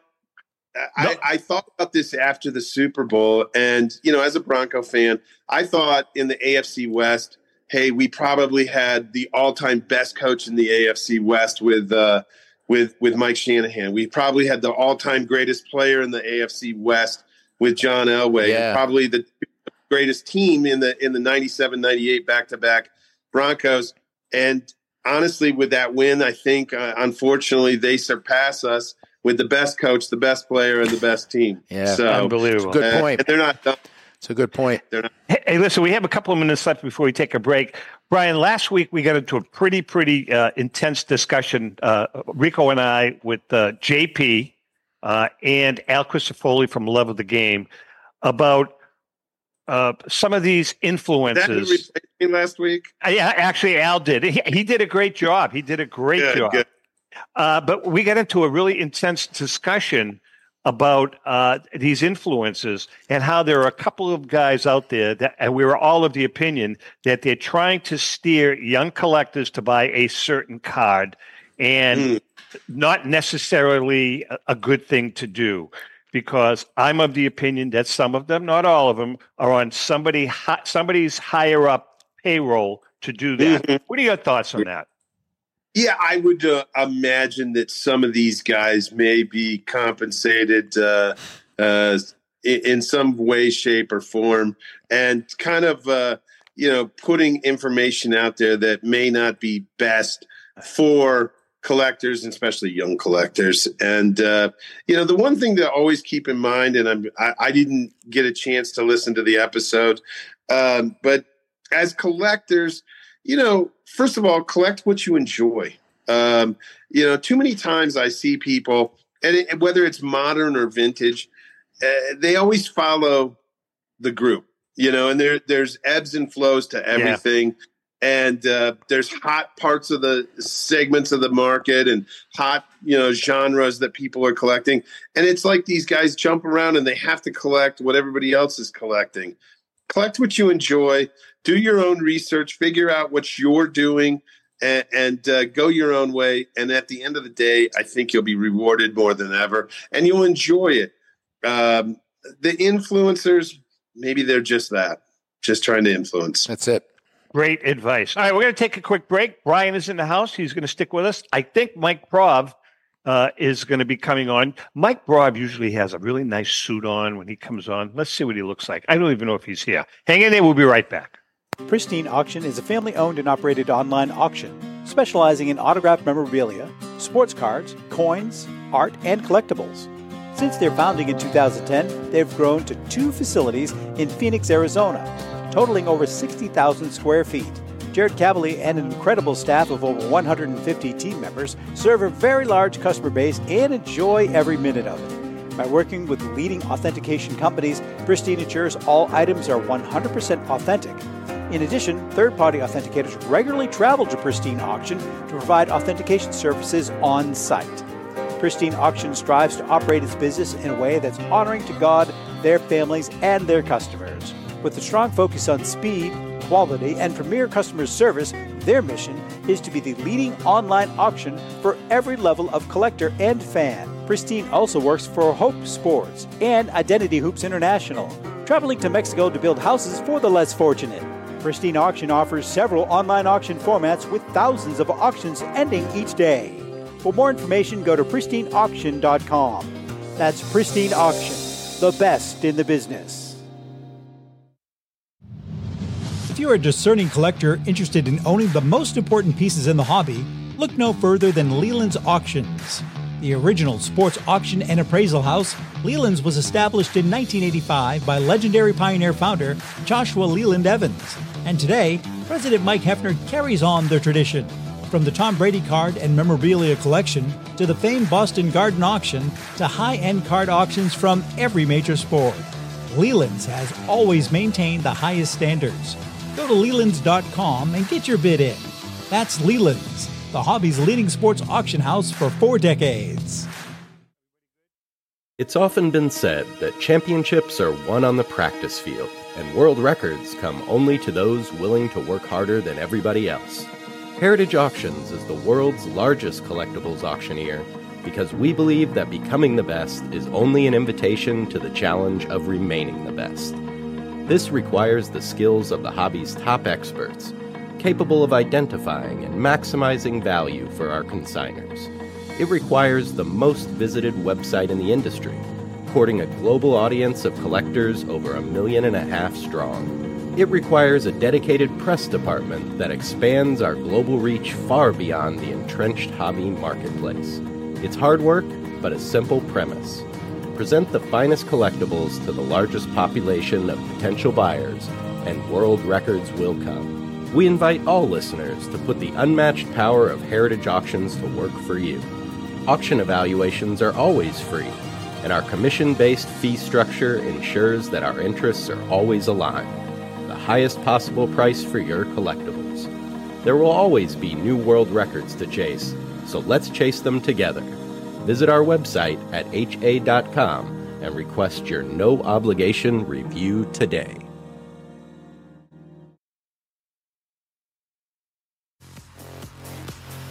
I, I thought about this after the Super Bowl, and you know, as a Bronco fan, I thought in the AFC West, hey, we probably had the all-time best coach in the AFC West with uh, with with Mike Shanahan. We probably had the all-time greatest player in the AFC West with John Elway. Yeah. And probably the greatest team in the in the 97 98 back-to-back Broncos. And honestly, with that win, I think uh, unfortunately they surpass us with the best coach, the best player, and the best team. Yeah, so unbelievable. Good uh, point. and they're not done. It's a good point. They're not. Hey, hey, listen, we have a couple of minutes left before we take a break. Brian, last week we got into a pretty, pretty uh, intense discussion, uh, Rico and I, with uh, JP uh, and Al Crisafulli from Love of the Game about uh, some of these That influences. last week. Uh, yeah, actually, Al did. He, he did a great job. He did a great Good, job. good. Uh, but we got into a really intense discussion about uh, these influences and how there are a couple of guys out there that, and we were all of the opinion that they're trying to steer young collectors to buy a certain card and Mm. not necessarily a, a good thing to do because I'm of the opinion that some of them, not all of them, are on somebody hi- somebody's higher up payroll to do that. Mhm. What are your thoughts on that? Yeah, I would uh, imagine that some of these guys may be compensated uh, uh, in, in some way, shape, or form, and kind of uh, you know putting information out there that may not be best for collectors, and especially young collectors. And uh, you know, the one thing to always keep in mind, and I'm, I, I didn't get a chance to listen to the episode, um, but as collectors you know, first of all, collect what you enjoy. Um, you know, too many times I see people, and it, whether it's modern or vintage, uh, they always follow the group. You know, and there there's ebbs and flows to everything. And uh, there's hot parts of the segments of the market and hot, you know, genres that people are collecting. And it's like these guys jump around and they have to collect what everybody else is collecting. Collect what you enjoy do your own research, figure out what you're doing, and, and uh, go your own way. And at the end of the day, I think you'll be rewarded more than ever, and you'll enjoy it. Um, the influencers, maybe they're just that, just trying to influence. That's it. Great advice. All right, we're going to take a quick break. Brian is in the house. He's going to stick with us. I think Mike Prov uh, is going to be coming on. Mike Prov usually has a really nice suit on when he comes on. Let's see what he looks like. I don't even know if he's here. Hang in there. We'll be right back. Pristine Auction is a family owned and operated online auction specializing in autographed memorabilia, sports cards, coins, art, and collectibles. Since their founding in 2010, they've grown to two facilities in Phoenix, Arizona, totaling over 60,000 square feet. Jared Cavalier and an incredible staff of over 150 team members serve a very large customer base and enjoy every minute of it. By working with leading authentication companies, Pristine ensures all items are 100% authentic. In addition, third party authenticators regularly travel to Pristine Auction to provide authentication services on site. Pristine Auction strives to operate its business in a way that's honoring to God, their families, and their customers. With a strong focus on speed, quality, and premier customer service, their mission is to be the leading online auction for every level of collector and fan. Pristine also works for Hope Sports and Identity Hoops International, traveling to Mexico to build houses for the less fortunate. Pristine Auction offers several online auction formats with thousands of auctions ending each day. For more information, go to pristineauction.com. That's Pristine Auction, the best in the business. If you're a discerning collector interested in owning the most important pieces in the hobby, look no further than Leland's Auctions. The original sports auction and appraisal house, Leland's was established in 1985 by legendary Pioneer founder Joshua Leland Evans. And today, President Mike Heffner carries on their tradition. From the Tom Brady card and memorabilia collection to the famed Boston Garden auction to high end card auctions from every major sport, Leland's has always maintained the highest standards. Go to Lelands.com and get your bid in. That's Leland's, the hobby's leading sports auction house for four decades. It's often been said that championships are won on the practice field, and world records come only to those willing to work harder than everybody else. Heritage Auctions is the world's largest collectibles auctioneer because we believe that becoming the best is only an invitation to the challenge of remaining the best. This requires the skills of the hobby's top experts, capable of identifying and maximizing value for our consigners. It requires the most visited website in the industry, courting a global audience of collectors over a million and a half strong. It requires a dedicated press department that expands our global reach far beyond the entrenched hobby marketplace. It's hard work, but a simple premise present the finest collectibles to the largest population of potential buyers, and world records will come. We invite all listeners to put the unmatched power of Heritage Auctions to work for you. Auction evaluations are always free, and our commission based fee structure ensures that our interests are always aligned. The highest possible price for your collectibles. There will always be new world records to chase, so let's chase them together. Visit our website at ha.com and request your no obligation review today.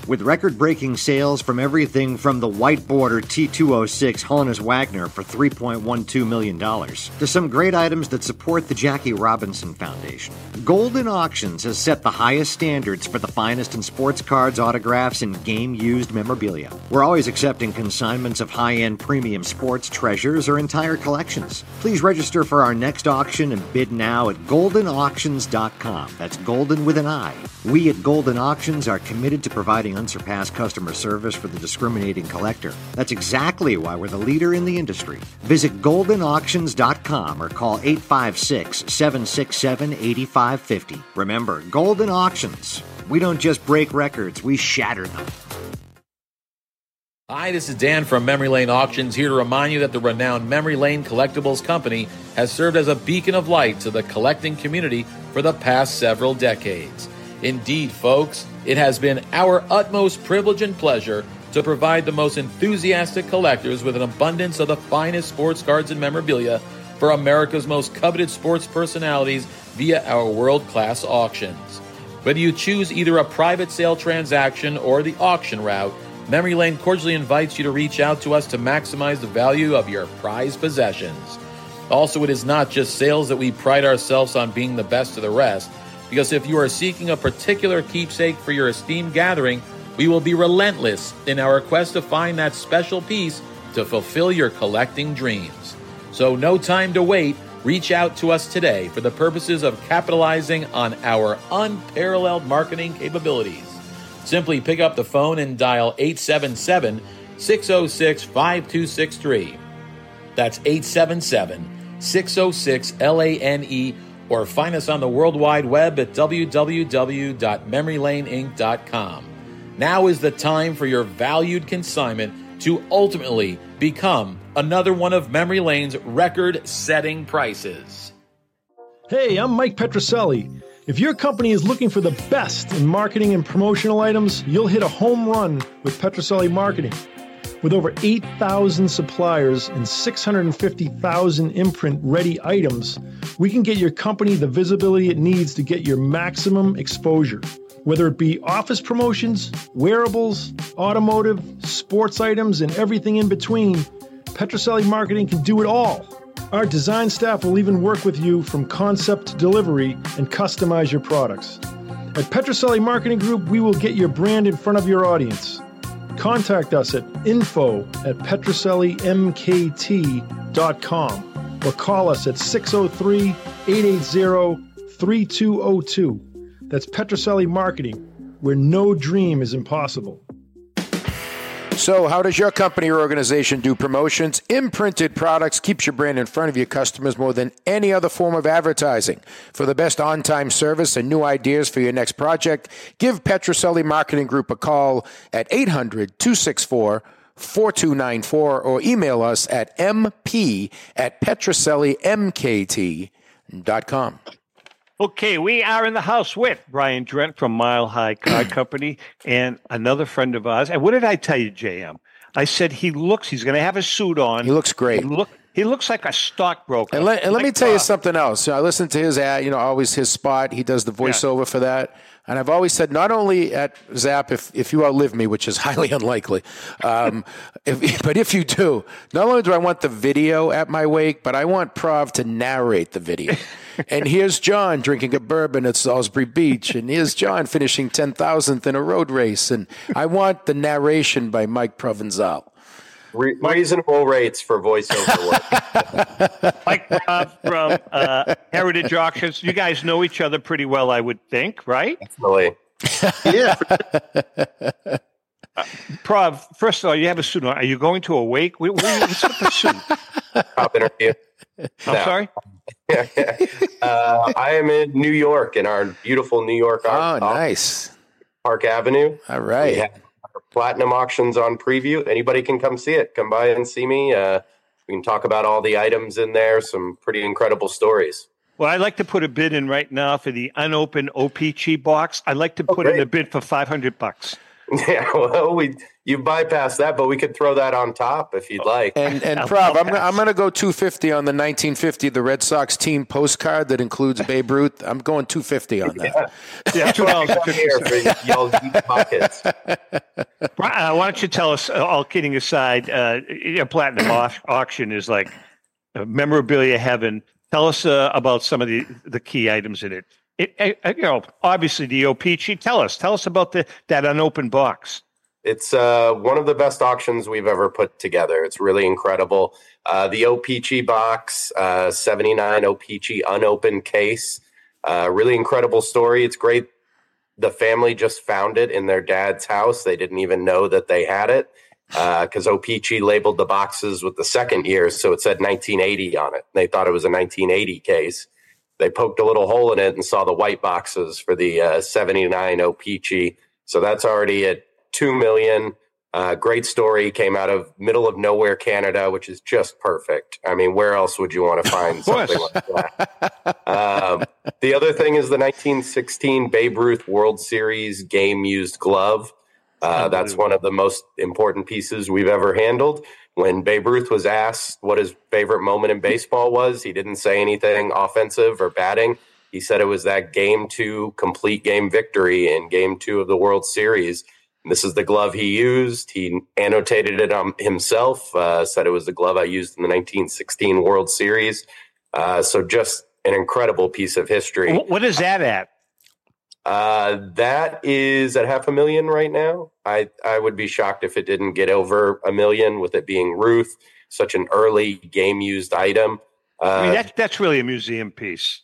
With record breaking sales from everything from the white border T206 Honus Wagner for $3.12 million to some great items that support the Jackie Robinson Foundation, Golden Auctions has set the highest standards for the finest in sports cards, autographs, and game used memorabilia. We're always accepting consignments of high end premium sports treasures or entire collections. Please register for our next auction and bid now at goldenauctions.com. That's golden with an I. We at Golden Auctions are committed to providing unsurpassed customer service for the discriminating collector. That's exactly why we're the leader in the industry. Visit goldenauctions.com or call 856 767 8550. Remember, Golden Auctions. We don't just break records, we shatter them. Hi, this is Dan from Memory Lane Auctions here to remind you that the renowned Memory Lane Collectibles Company has served as a beacon of light to the collecting community for the past several decades. Indeed, folks, it has been our utmost privilege and pleasure to provide the most enthusiastic collectors with an abundance of the finest sports cards and memorabilia for America's most coveted sports personalities via our world class auctions. Whether you choose either a private sale transaction or the auction route, Memory Lane cordially invites you to reach out to us to maximize the value of your prized possessions. Also, it is not just sales that we pride ourselves on being the best of the rest, because if you are seeking a particular keepsake for your esteemed gathering, we will be relentless in our quest to find that special piece to fulfill your collecting dreams. So, no time to wait. Reach out to us today for the purposes of capitalizing on our unparalleled marketing capabilities. Simply pick up the phone and dial 877 606 5263. That's 877 606 LANE or find us on the World Wide Web at www.memorylaneinc.com. Now is the time for your valued consignment to ultimately become another one of Memory Lane's record setting prices. Hey, I'm Mike Petrocelli. If your company is looking for the best in marketing and promotional items, you'll hit a home run with Petrocelli Marketing. With over 8,000 suppliers and 650,000 imprint ready items, we can get your company the visibility it needs to get your maximum exposure. Whether it be office promotions, wearables, automotive, sports items, and everything in between, Petrocelli Marketing can do it all. Our design staff will even work with you from concept to delivery and customize your products. At Petrocelli Marketing Group, we will get your brand in front of your audience. Contact us at info at petrocellimkt.com or call us at 603 880 3202. That's Petrocelli Marketing, where no dream is impossible. So, how does your company or organization do promotions? Imprinted products keeps your brand in front of your customers more than any other form of advertising. For the best on time service and new ideas for your next project, give Petrocelli Marketing Group a call at 800 264 4294 or email us at mp at petrocellimkt.com. Okay, we are in the house with Brian Drent from Mile High Card Company and another friend of ours. And what did I tell you, JM? I said he looks, he's going to have a suit on. He looks great. He, look, he looks like a stockbroker. And let, and let Like me tell you something else. I listen to his ad, you know, always his spot. He does the voiceover for that. And I've always said, not only at Zap, if, if you outlive me, which is highly unlikely, um, if, but if you do, not only do I want the video at my wake, but I want Prov to narrate the video. and here's John drinking a bourbon at Salisbury Beach, and here's John finishing 10,000th in a road race. And I want the narration by Mike Provenzale. Re- reasonable rates for voiceover work. Mike Rob from uh, Heritage Auctions. You guys know each other pretty well, I would think, right? Definitely. yeah. Prov, first of all, you have a suit on. Are you going to awake? Where, where, what's with the suit? Top interview. I'm No. sorry? uh, I am in New York in our beautiful New York. Oh, nice. Park Avenue. All right. We have our platinum auctions on preview. Anybody can come see it. Come by and see me. Uh, we can talk about all the items in there. Some pretty incredible stories. Well, I'd like to put a bid in right now for the unopened OPC box. I'd like to put in a bid for 500 bucks. Yeah, well, we you bypassed that, but we could throw that on top if you'd like. And and Prov, I'm, I'm going to go 250 on the 1950, the Red Sox team postcard that includes Babe Ruth. I'm going 250 on that. Yeah, 12. Come here for y'all deep pockets. Brian, uh, why don't you tell us, uh, all kidding aside, uh, your platinum auction is like uh, memorabilia heaven. Tell us uh, about some of the, the key items in it. It, uh, you know, obviously the OPC. Tell us, tell us about the that unopened box. It's uh, one of the best auctions we've ever put together. It's really incredible. Uh, the OPC box, uh, 79 OPC unopened case. Uh, really incredible story. It's great. The family just found it in their dad's house. They didn't even know that they had it because OPC labeled the boxes with the second year. So it said 1980 on it. They thought it was a 1980 case. They poked a little hole in it and saw the white boxes for the uh, 79 OPC. So that's already at 2 million. Uh, great story came out of middle of nowhere Canada, which is just perfect. I mean, where else would you want to find something like that? Um, the other thing is the 1916 Babe Ruth World Series game used glove. Uh, that's one of the most important pieces we've ever handled. When Babe Ruth was asked what his favorite moment in baseball was, he didn't say anything offensive or batting. He said it was that game two complete game victory in game two of the World Series. This is the glove he used. He annotated it on himself, uh, said it was the glove I used in the 1916 World Series. Uh, so just an incredible piece of history. What is that at? Uh, that is at half a million right now. I, I would be shocked if it didn't get over a million with it being Ruth, such an early game used item. Uh, I mean, that's that's really a museum piece.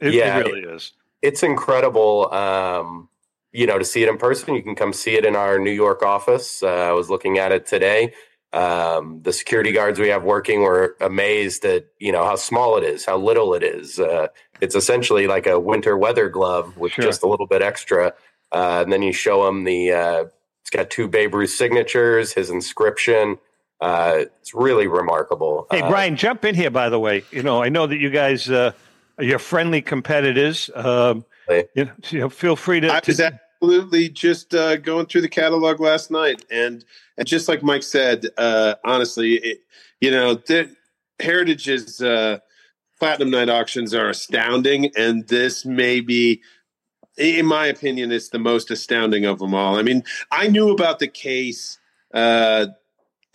It, Yeah, it really is. it's incredible um, you know to see it in person. You can come see it in our new york office. Uh, i was looking at it today. Um, the security guards we have working were amazed at you know how small it is how little it is. Uh, it's essentially like a winter weather glove with Sure. just a little bit extra. Uh, and then you show them the uh, it's got two babe ruth signatures his inscription. Uh, it's really remarkable. Hey, Uh, Brian, jump in here. By the way, you know I know that you guys uh, are your friendly competitors. Um, you, know, you know, feel free to. I was, at, absolutely just uh, going through the catalog last night, and and just like Mike said, uh, honestly, it, you know, the Heritage's uh, platinum night auctions are astounding, and this may be. In my opinion, it's the most astounding of them all. I mean, I knew about the case uh,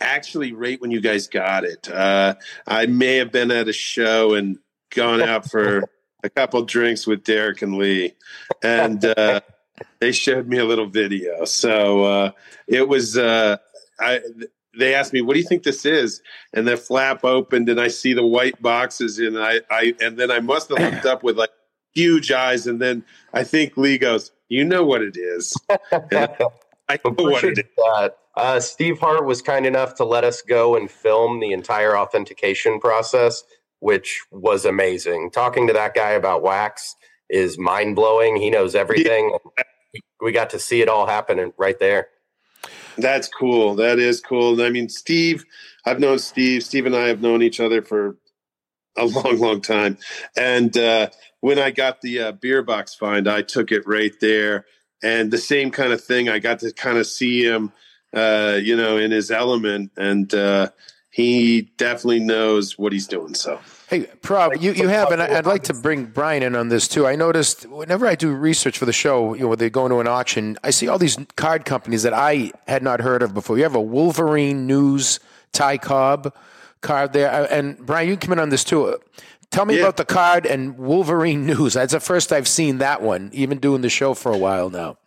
actually right when you guys got it. Uh, I may have been at a show and gone out for a couple drinks with Derek and Lee, and uh, they showed me a little video. So uh, it was. Uh, I they asked me, "What do you think this is?" And the flap opened, and I see the white boxes, and I, I and then I must have looked up with like huge eyes, and then I think Lee goes, "You know what it is." I know what it is. That. Uh, Steve Hart was kind enough to let us go and film the entire authentication process, which was amazing. Talking to that guy about wax is mind blowing. He knows everything. Yeah. We got to see it all happen right there. That's cool. That is cool. I mean, Steve, I've known Steve. Steve and I have known each other for a long, long time. And uh, when I got the uh, beer box find, I took it right there. And the same kind of thing, I got to kind of see him, uh, you know, in his element. And uh, he definitely knows what he's doing. So. Hey, Prob, you, you have, and I'd like to bring Brian in on this too. I noticed whenever I do research for the show, you know, when they go into an auction, I see all these card companies that I had not heard of before. You have a Wolverine News Ty Cobb card there. Uh, and Brian, you can come in on this too. Tell me yeah. about the card and Wolverine News. That's the first I've seen that one, even doing the show for a while now.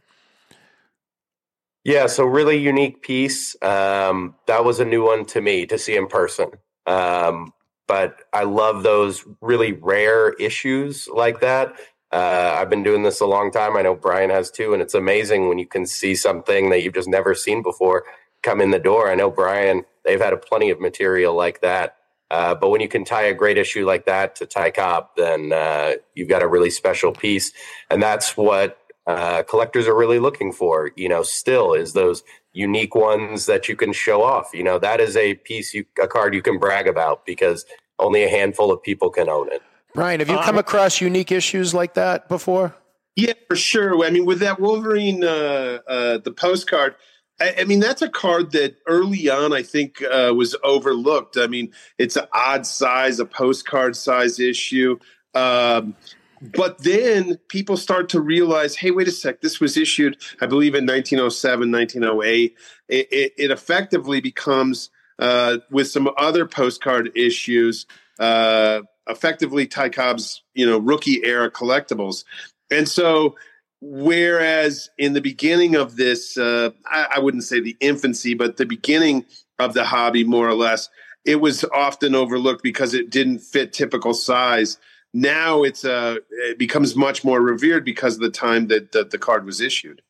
Yeah, so really unique piece. Um, that was a new one to me to see in person. Um, but I love those really rare issues like that. Uh, I've been doing this a long time. I know Brian has too, and it's amazing when you can see something that you've just never seen before come in the door. I know Brian; they've had a plenty of material like that. Uh, but when you can tie a great issue like that to Ty Cobb, then uh, you've got a really special piece, and that's what uh, collectors are really looking for. You know, still is those unique ones that you can show off. You know, that is a piece, you, a card you can brag about because only a handful of people can own it. Brian, have you come across unique issues like that before? Yeah, for sure. I mean, with that Wolverine, uh, uh, the postcard, I, I, mean, that's a card that early on I think uh, was overlooked. I mean, it's an odd size, a postcard size issue. Um, but then people start to realize, hey, wait a sec, this was issued, I believe, in 1907, 1908. It, it, it effectively becomes, uh, with some other postcard issues, uh, effectively Ty Cobb's, you know, rookie era collectibles. And so, whereas in the beginning of this, uh, I, I wouldn't say the infancy, but the beginning of the hobby, more or less, it was often overlooked because it didn't fit typical size now it's uh, it becomes much more revered because of the time that, that the card was issued.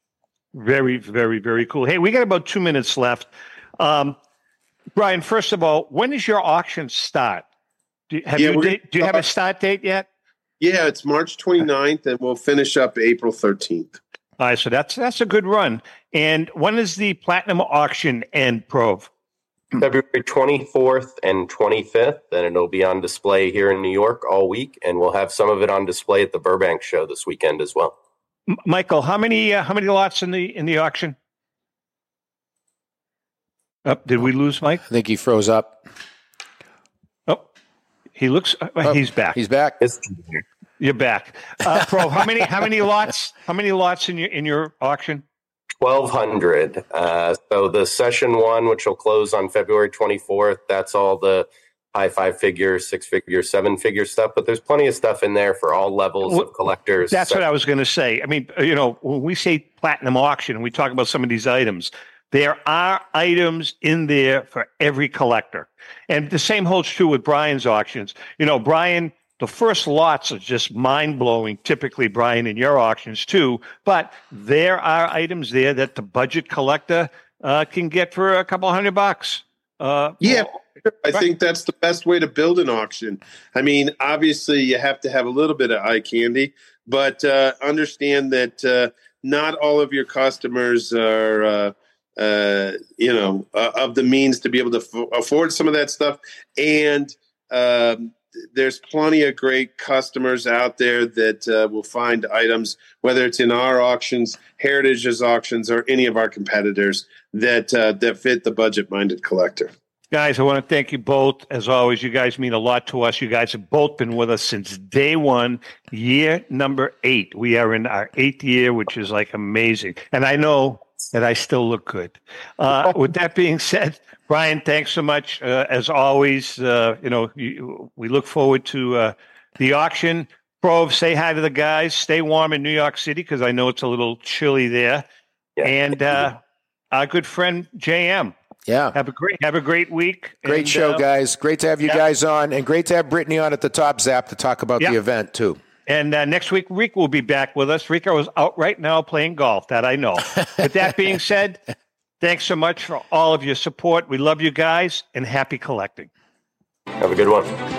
Very, very, very cool. Hey, we got about two minutes left. Um, Brian, first of all, when does your auction start? Do, have yeah, you do you have a start date yet? Yeah, it's March 29th, and we'll finish up April 13th. All right, so that's that's a good run. And when is the platinum auction end, Prove? February 24th and 25th, and it'll be on display here in New York all week, and we'll have some of it on display at the Burbank show this weekend as well. M- Michael, how many uh, how many lots in the in the auction? Oh, did we lose Mike? I think he froze up. Oh, he looks. Uh, oh, he's back. He's back. You're back, uh, Pro. How many how many lots? How many lots in your in your auction? 1200 uh, so the session one which will close on february 24th that's all the high five figure six figure seven figure stuff but there's plenty of stuff in there for all levels well, of collectors that's so. what i was going to say i mean you know when we say platinum auction and we talk about some of these items there are items in there for every collector and the same holds true with brian's auctions you know brian the first lots are just mind blowing, typically, Brian, in your auctions too. But there are items there that the budget collector uh, can get for a couple hundred bucks. Uh, yeah, I think that's the best way to build an auction. I mean, obviously, you have to have a little bit of eye candy, but uh, understand that uh, not all of your customers are. Uh, uh, you know, of the means to be able to f- afford some of that stuff, and um, there's plenty of great customers out there that uh, will find items, whether it's in our auctions, Heritage's auctions, or any of our competitors that uh, that fit the budget-minded collector. Guys, I want to thank you both. As always, you guys mean a lot to us. You guys have both been with us since day one, year number eight. We are in our eighth year, which is like amazing. And I know that I still look good. Uh, with that being said, Brian, thanks so much. Uh, as always, uh, you know, you, we look forward to uh, the auction. Prove, say hi to the guys. Stay warm in New York City because I know it's a little chilly there. Yeah. And uh, our good friend JM. Yeah. Have a great have a great week. Great and, show, uh, guys. Great to have you yeah. guys on, and great to have Brittany on at the top zap to talk about Yeah. the event too. And uh, next week, Rico will be back with us. Rico is out right now playing golf. That I know. With that being said, thanks so much for all of your support. We love you guys, and happy collecting. Have a good one.